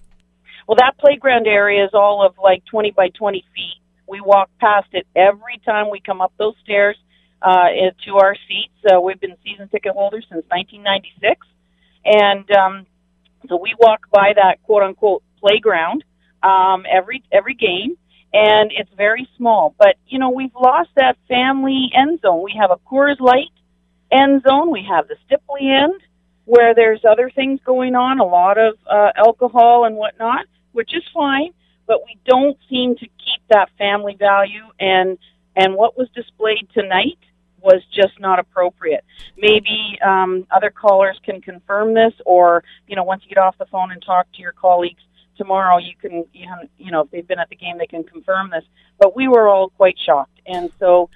Well, that playground area is all of like 20 by 20 feet. We walk past it every time we come up those stairs uh, to our seats. Uh, we've been season ticket holders since 1996, and um, so we walk by that quote unquote playground um, every every game and it's very small. But you know, we've lost that family end zone. We have a Coors Light end zone. We have the Stipley end where there's other things going on, a lot of uh, alcohol and whatnot, which is fine. But we don't seem to keep that family value, and and what was displayed tonight was just not appropriate. Maybe um, other callers can confirm this, or you know, once you get off the phone and talk to your colleagues tomorrow you can you know if they've been at the game they can confirm this. But we were all quite shocked. And so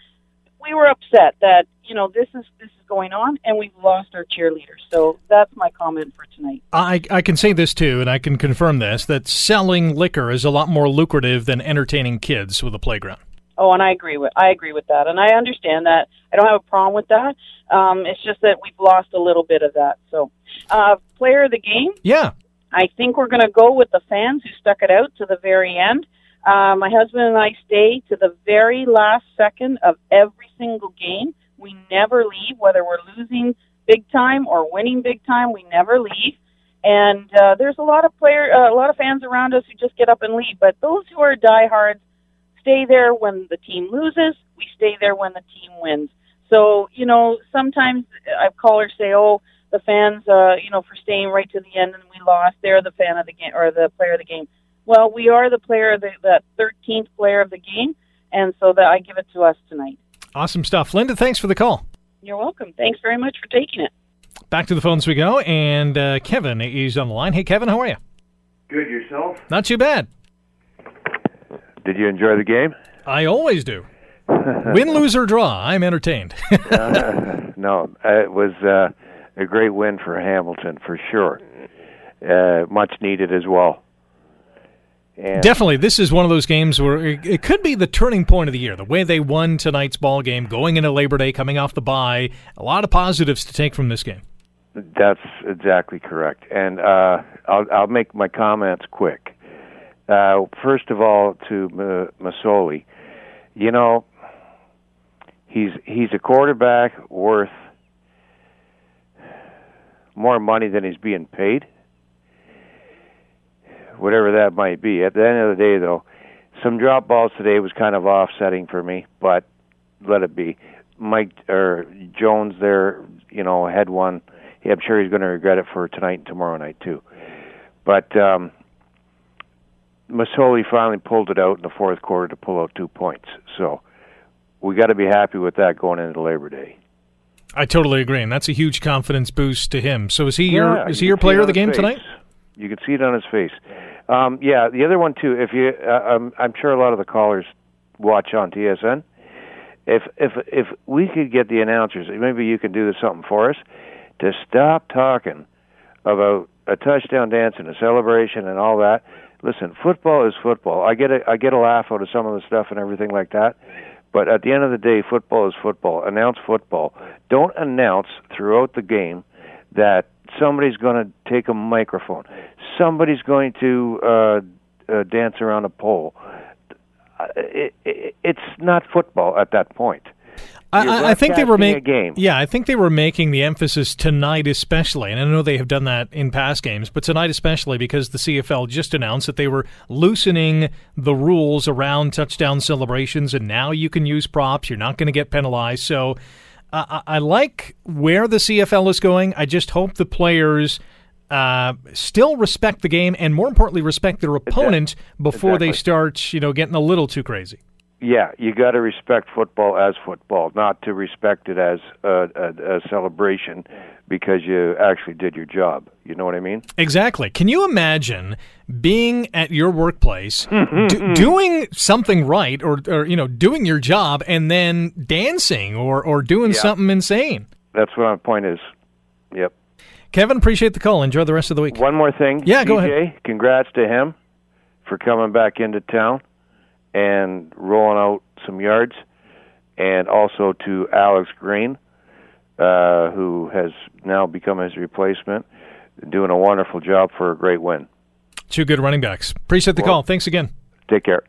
we were upset that you know this is this is going on and we've lost our cheerleaders. So that's my comment for tonight. I i can say this too and i can confirm this that selling liquor is a lot more lucrative than entertaining kids with a playground. Oh and i agree with i agree with that. And i understand that. I don't have a problem with that. Um it's just that we've lost a little bit of that. So uh player of the game? Yeah I think we're going to go with the fans who stuck it out to the very end. Uh, my husband and I stay to the very last second of every single game. We never leave, whether we're losing big time or winning big time. We never leave. And uh, there's a lot of player, uh, a lot of fans around us who just get up and leave. But those who are diehards stay there when the team loses. We stay there when the team wins. So you know, sometimes I've callers say, "Oh, the fans, uh, you know, for staying right to the end and we lost. They're the fan of the game or the player of the game. Well, we are the player, of the, the 13th player of the game, and so that I give it to us tonight. Awesome stuff, Linda. Thanks for the call. You're welcome. Thanks very much for taking it. Back to the phones we go, and uh, Kevin is on the line. Hey, Kevin, how are you? Good yourself. Not too bad. Did you enjoy the game? I always do. Win, lose, or draw, I'm entertained. uh, no, it was. Uh, a great win for Hamilton for sure. Uh, much needed as well. And Definitely, this is one of those games where it, could be the turning point of the year. The way they won tonight's ball game, going into Labor Day, coming off the bye, a lot of positives to take from this game. That's exactly correct, and uh, I'll, I'll make my comments quick. Uh, first of all, to M- Masoli, you know, he's he's a quarterback worth more money than he's being paid. Whatever that might be. At the end of the day, though, some drop balls today was kind of offsetting for me, but let it be. Mike or Jones there, you know, had one. I'm sure he's going to regret it for tonight and tomorrow night too. But um, Masoli finally pulled it out in the fourth quarter to pull out two points. So we got to be happy with that going into Labor Day. I totally agree, and that's a huge confidence boost to him. So is he your Yeah, is he your can player of the game face. tonight? You can see it on his face. Um, yeah, the other one too. If you, uh, I'm, I'm sure a lot of the callers watch on TSN. If if if we could get the announcers, maybe you could do something for us, to stop talking about a touchdown dance and a celebration and all that. Listen, football is football. I get a I get a laugh out of some of the stuff and everything like that. But at the end of the day, football is football. Announce football. Don't announce throughout the game that somebody's going to take a microphone. Somebody's going to uh, uh, dance around a pole. Uh, It, it, it's not football at that point. I, I- think they were making game. Yeah, I think they were making the emphasis tonight, especially, and I know they have done that in past games, but tonight especially because the CFL just announced that they were loosening the rules around touchdown celebrations, and now you can use props. You're not going to get penalized. So uh, I I like where the CFL is going. I just hope the players. Uh, still respect the game, and more importantly, respect their opponent before they start, you know, getting a little too crazy. Yeah, you got to respect football as football, not to respect it as a, a, a celebration because you actually did your job. You know what I mean? Exactly. Can you imagine being at your workplace, d- doing something right, or, or you know, doing your job, and then dancing or or doing Yeah. something insane? That's what my point is. Yep. Kevin, appreciate the call. Enjoy the rest of the week. One more thing. Yeah, go DJ, ahead. Congrats to him for coming back into town and rolling out some yards, and also to Alex Green, uh, who has now become his replacement, doing a wonderful job for a great win. Two good running backs. Appreciate the Well- call. Thanks again. Take care.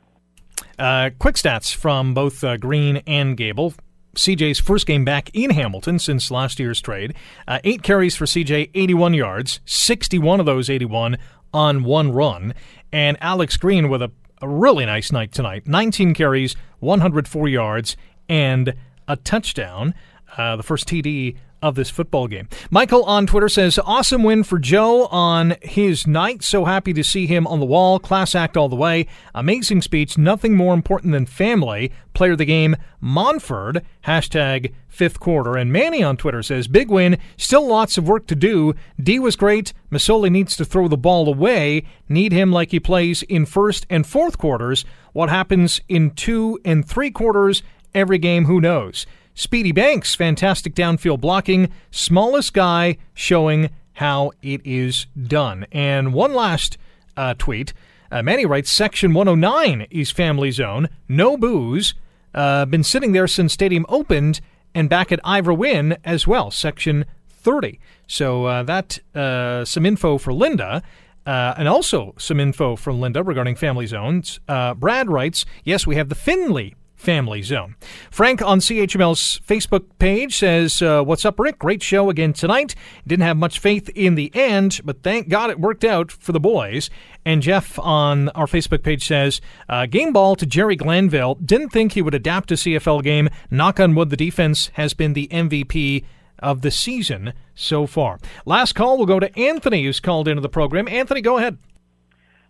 Uh, quick stats from both uh, Green and Gable. CJ's first game back in Hamilton since last year's trade. Uh, eight carries for CJ, 81 yards, 61 of those 81 on one run. And Alex Green with a, a really nice night tonight 19 carries, 104 yards, and a touchdown. Uh, the first TD of this football game. Michael on Twitter says, Awesome win for Joe on his night. So happy to see him on the wall. Class act all the way. Amazing speech. Nothing more important than family. Player of the game, Montford. Hashtag fifth quarter. And Manny on Twitter says, Big win. Still lots of work to do. D was great. Masoli needs to throw the ball away. Need him like he plays in first and fourth quarters. What happens in two and three quarters every game, who knows? Speedy Banks, fantastic downfield blocking. Smallest guy showing how it is done. And one last uh, tweet. Uh, Manny writes Section 109 is family zone. No booze. Uh, been sitting there since stadium opened and back at Ivor Wynne as well. Section 30. So uh, that uh, some info for Linda. Uh, and also some info from Linda regarding family zones. Uh, Brad writes, yes, we have the Finley family zone. Frank on CHML's Facebook page says, uh, What's up, Rick? Great show again tonight. Didn't have much faith in the end, but thank God it worked out for the boys. And Jeff on our Facebook page says, uh, Game ball to Jerry Glanville. Didn't think he would adapt a CFL game. Knock on wood, the defense has been the MVP of the season so far. Last call, we'll go to Anthony, who's called into the program. Anthony, go ahead.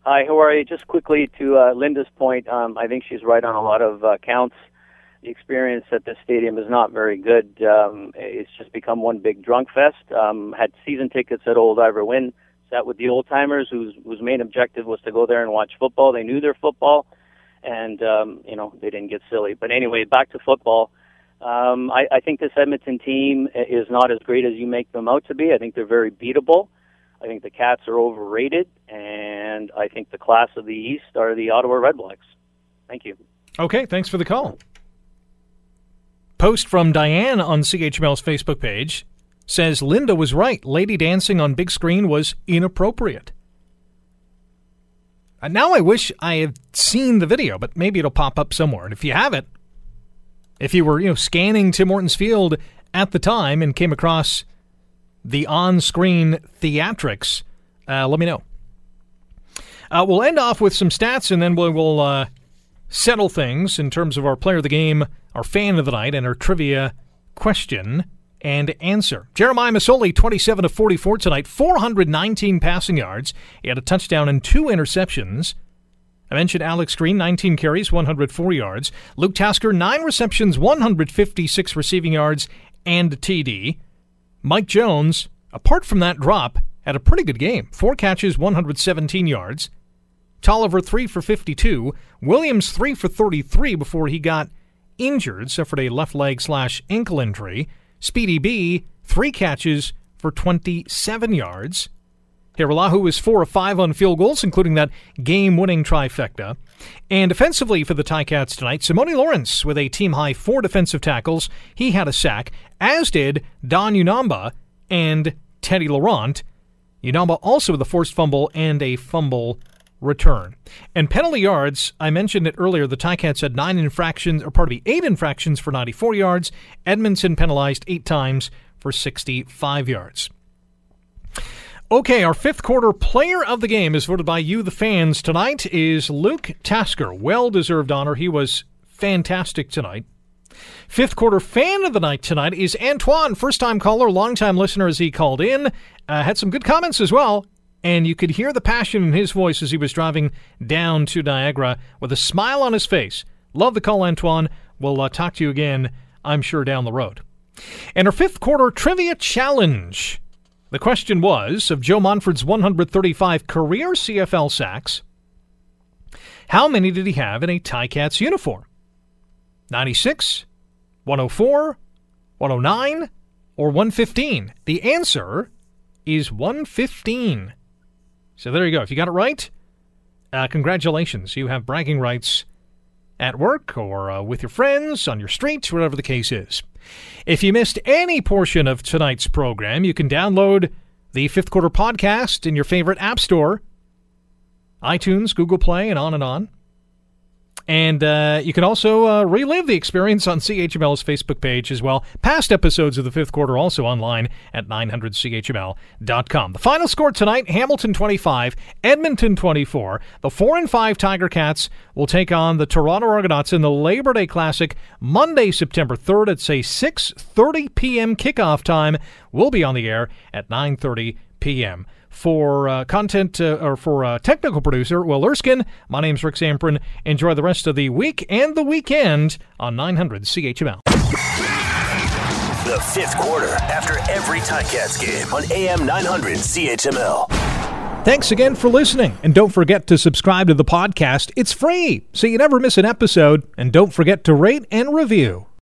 Hi, how are you? Just quickly to uh, Linda's point, um, I think she's right on a lot of uh, counts. The experience at the stadium is not very good. Um, it's just become one big drunk fest. Um, had season tickets at Old Ivor Wynne, sat with the old timers whose whose main objective was to go there and watch football. They knew their football, and um, you know they didn't get silly. But anyway, back to football. Um, I, I think this Edmonton team is not as great as you make them out to be. I think they're very beatable. I think the Cats are overrated, and I think the class of the East are the Ottawa Redblacks. Thank you. Okay, thanks for the call. Post from Diane on CHML's Facebook page says Linda was right. Lady dancing on big screen was inappropriate. And now I wish I had seen the video, but maybe it'll pop up somewhere. And if you have it, if you were, you know, scanning Tim Hortons Field at the time and came across the on-screen theatrics, uh, let me know. Uh, we'll end off with some stats, and then we will uh, settle things in terms of our player of the game, our fan of the night, and our trivia question and answer. Jeremiah Masoli, 27 to 44 tonight, 419 passing yards. He had a touchdown and two interceptions. I mentioned Alex Green, 19 carries, 104 yards. Luke Tasker, 9 receptions, 156 receiving yards, and TD. Mike Jones, apart from that drop, had a pretty good game. Four catches, 117 yards. Toliver, 3 for 52. Williams, 3 for 33 before he got injured, suffered a left leg slash ankle injury. Speedy B, 3 catches for 27 yards. Hajrullahu was 4 of 5 on field goals, including that game winning trifecta. And defensively for the Ticats tonight, Simoni Lawrence with a team high four defensive tackles. He had a sack, as did Don Unamba and Teddy Laurent. Unamba also with a forced fumble and a fumble return. And penalty yards, I mentioned it earlier, the Ticats had nine infractions, or pardon me, eight infractions for 94 yards. Edmonton penalized eight times for 65 yards. Okay, our fifth quarter player of the game is voted by you, the fans. Tonight is Luke Tasker. Well deserved honor. He was fantastic tonight. Fifth quarter fan of the night tonight is Antoine, first time caller, long time listener as he called in. Uh, had some good comments as well, and you could hear the passion in his voice as he was driving down to Niagara with a smile on his face. Love the call, Antoine. We'll uh, talk to you again, I'm sure, down the road. And our fifth quarter trivia challenge. The question was of Joe Montford's 135 career CFL sacks, how many did he have in a Ticats uniform? 96, 104, 109, or 115? The answer is 115. So there you go. If you got it right, uh, congratulations. You have bragging rights at work or uh, with your friends, on your street, whatever the case is. If you missed any portion of tonight's program, you can download the Fifth Quarter Podcast in your favorite app store iTunes, Google Play, and on and on. And uh, you can also uh, relive the experience on CHML's Facebook page as well. Past episodes of the fifth quarter also online at 900CHML.com. The final score tonight Hamilton 25, Edmonton 24. The 4 and 5 Tiger Cats will take on the Toronto Argonauts in the Labor Day Classic Monday, September 3rd at, say, 6.30 p.m. kickoff time. We'll be on the air at 9.30 p.m for uh, content uh, or for uh, technical producer Will Erskine. My name's Rick Zamperin. Enjoy the rest of the week and the weekend on 900 CHML. The fifth quarter after every Ticats game on AM 900 CHML. Thanks again for listening, and don't forget to subscribe to the podcast. It's free, so you never miss an episode, and don't forget to rate and review.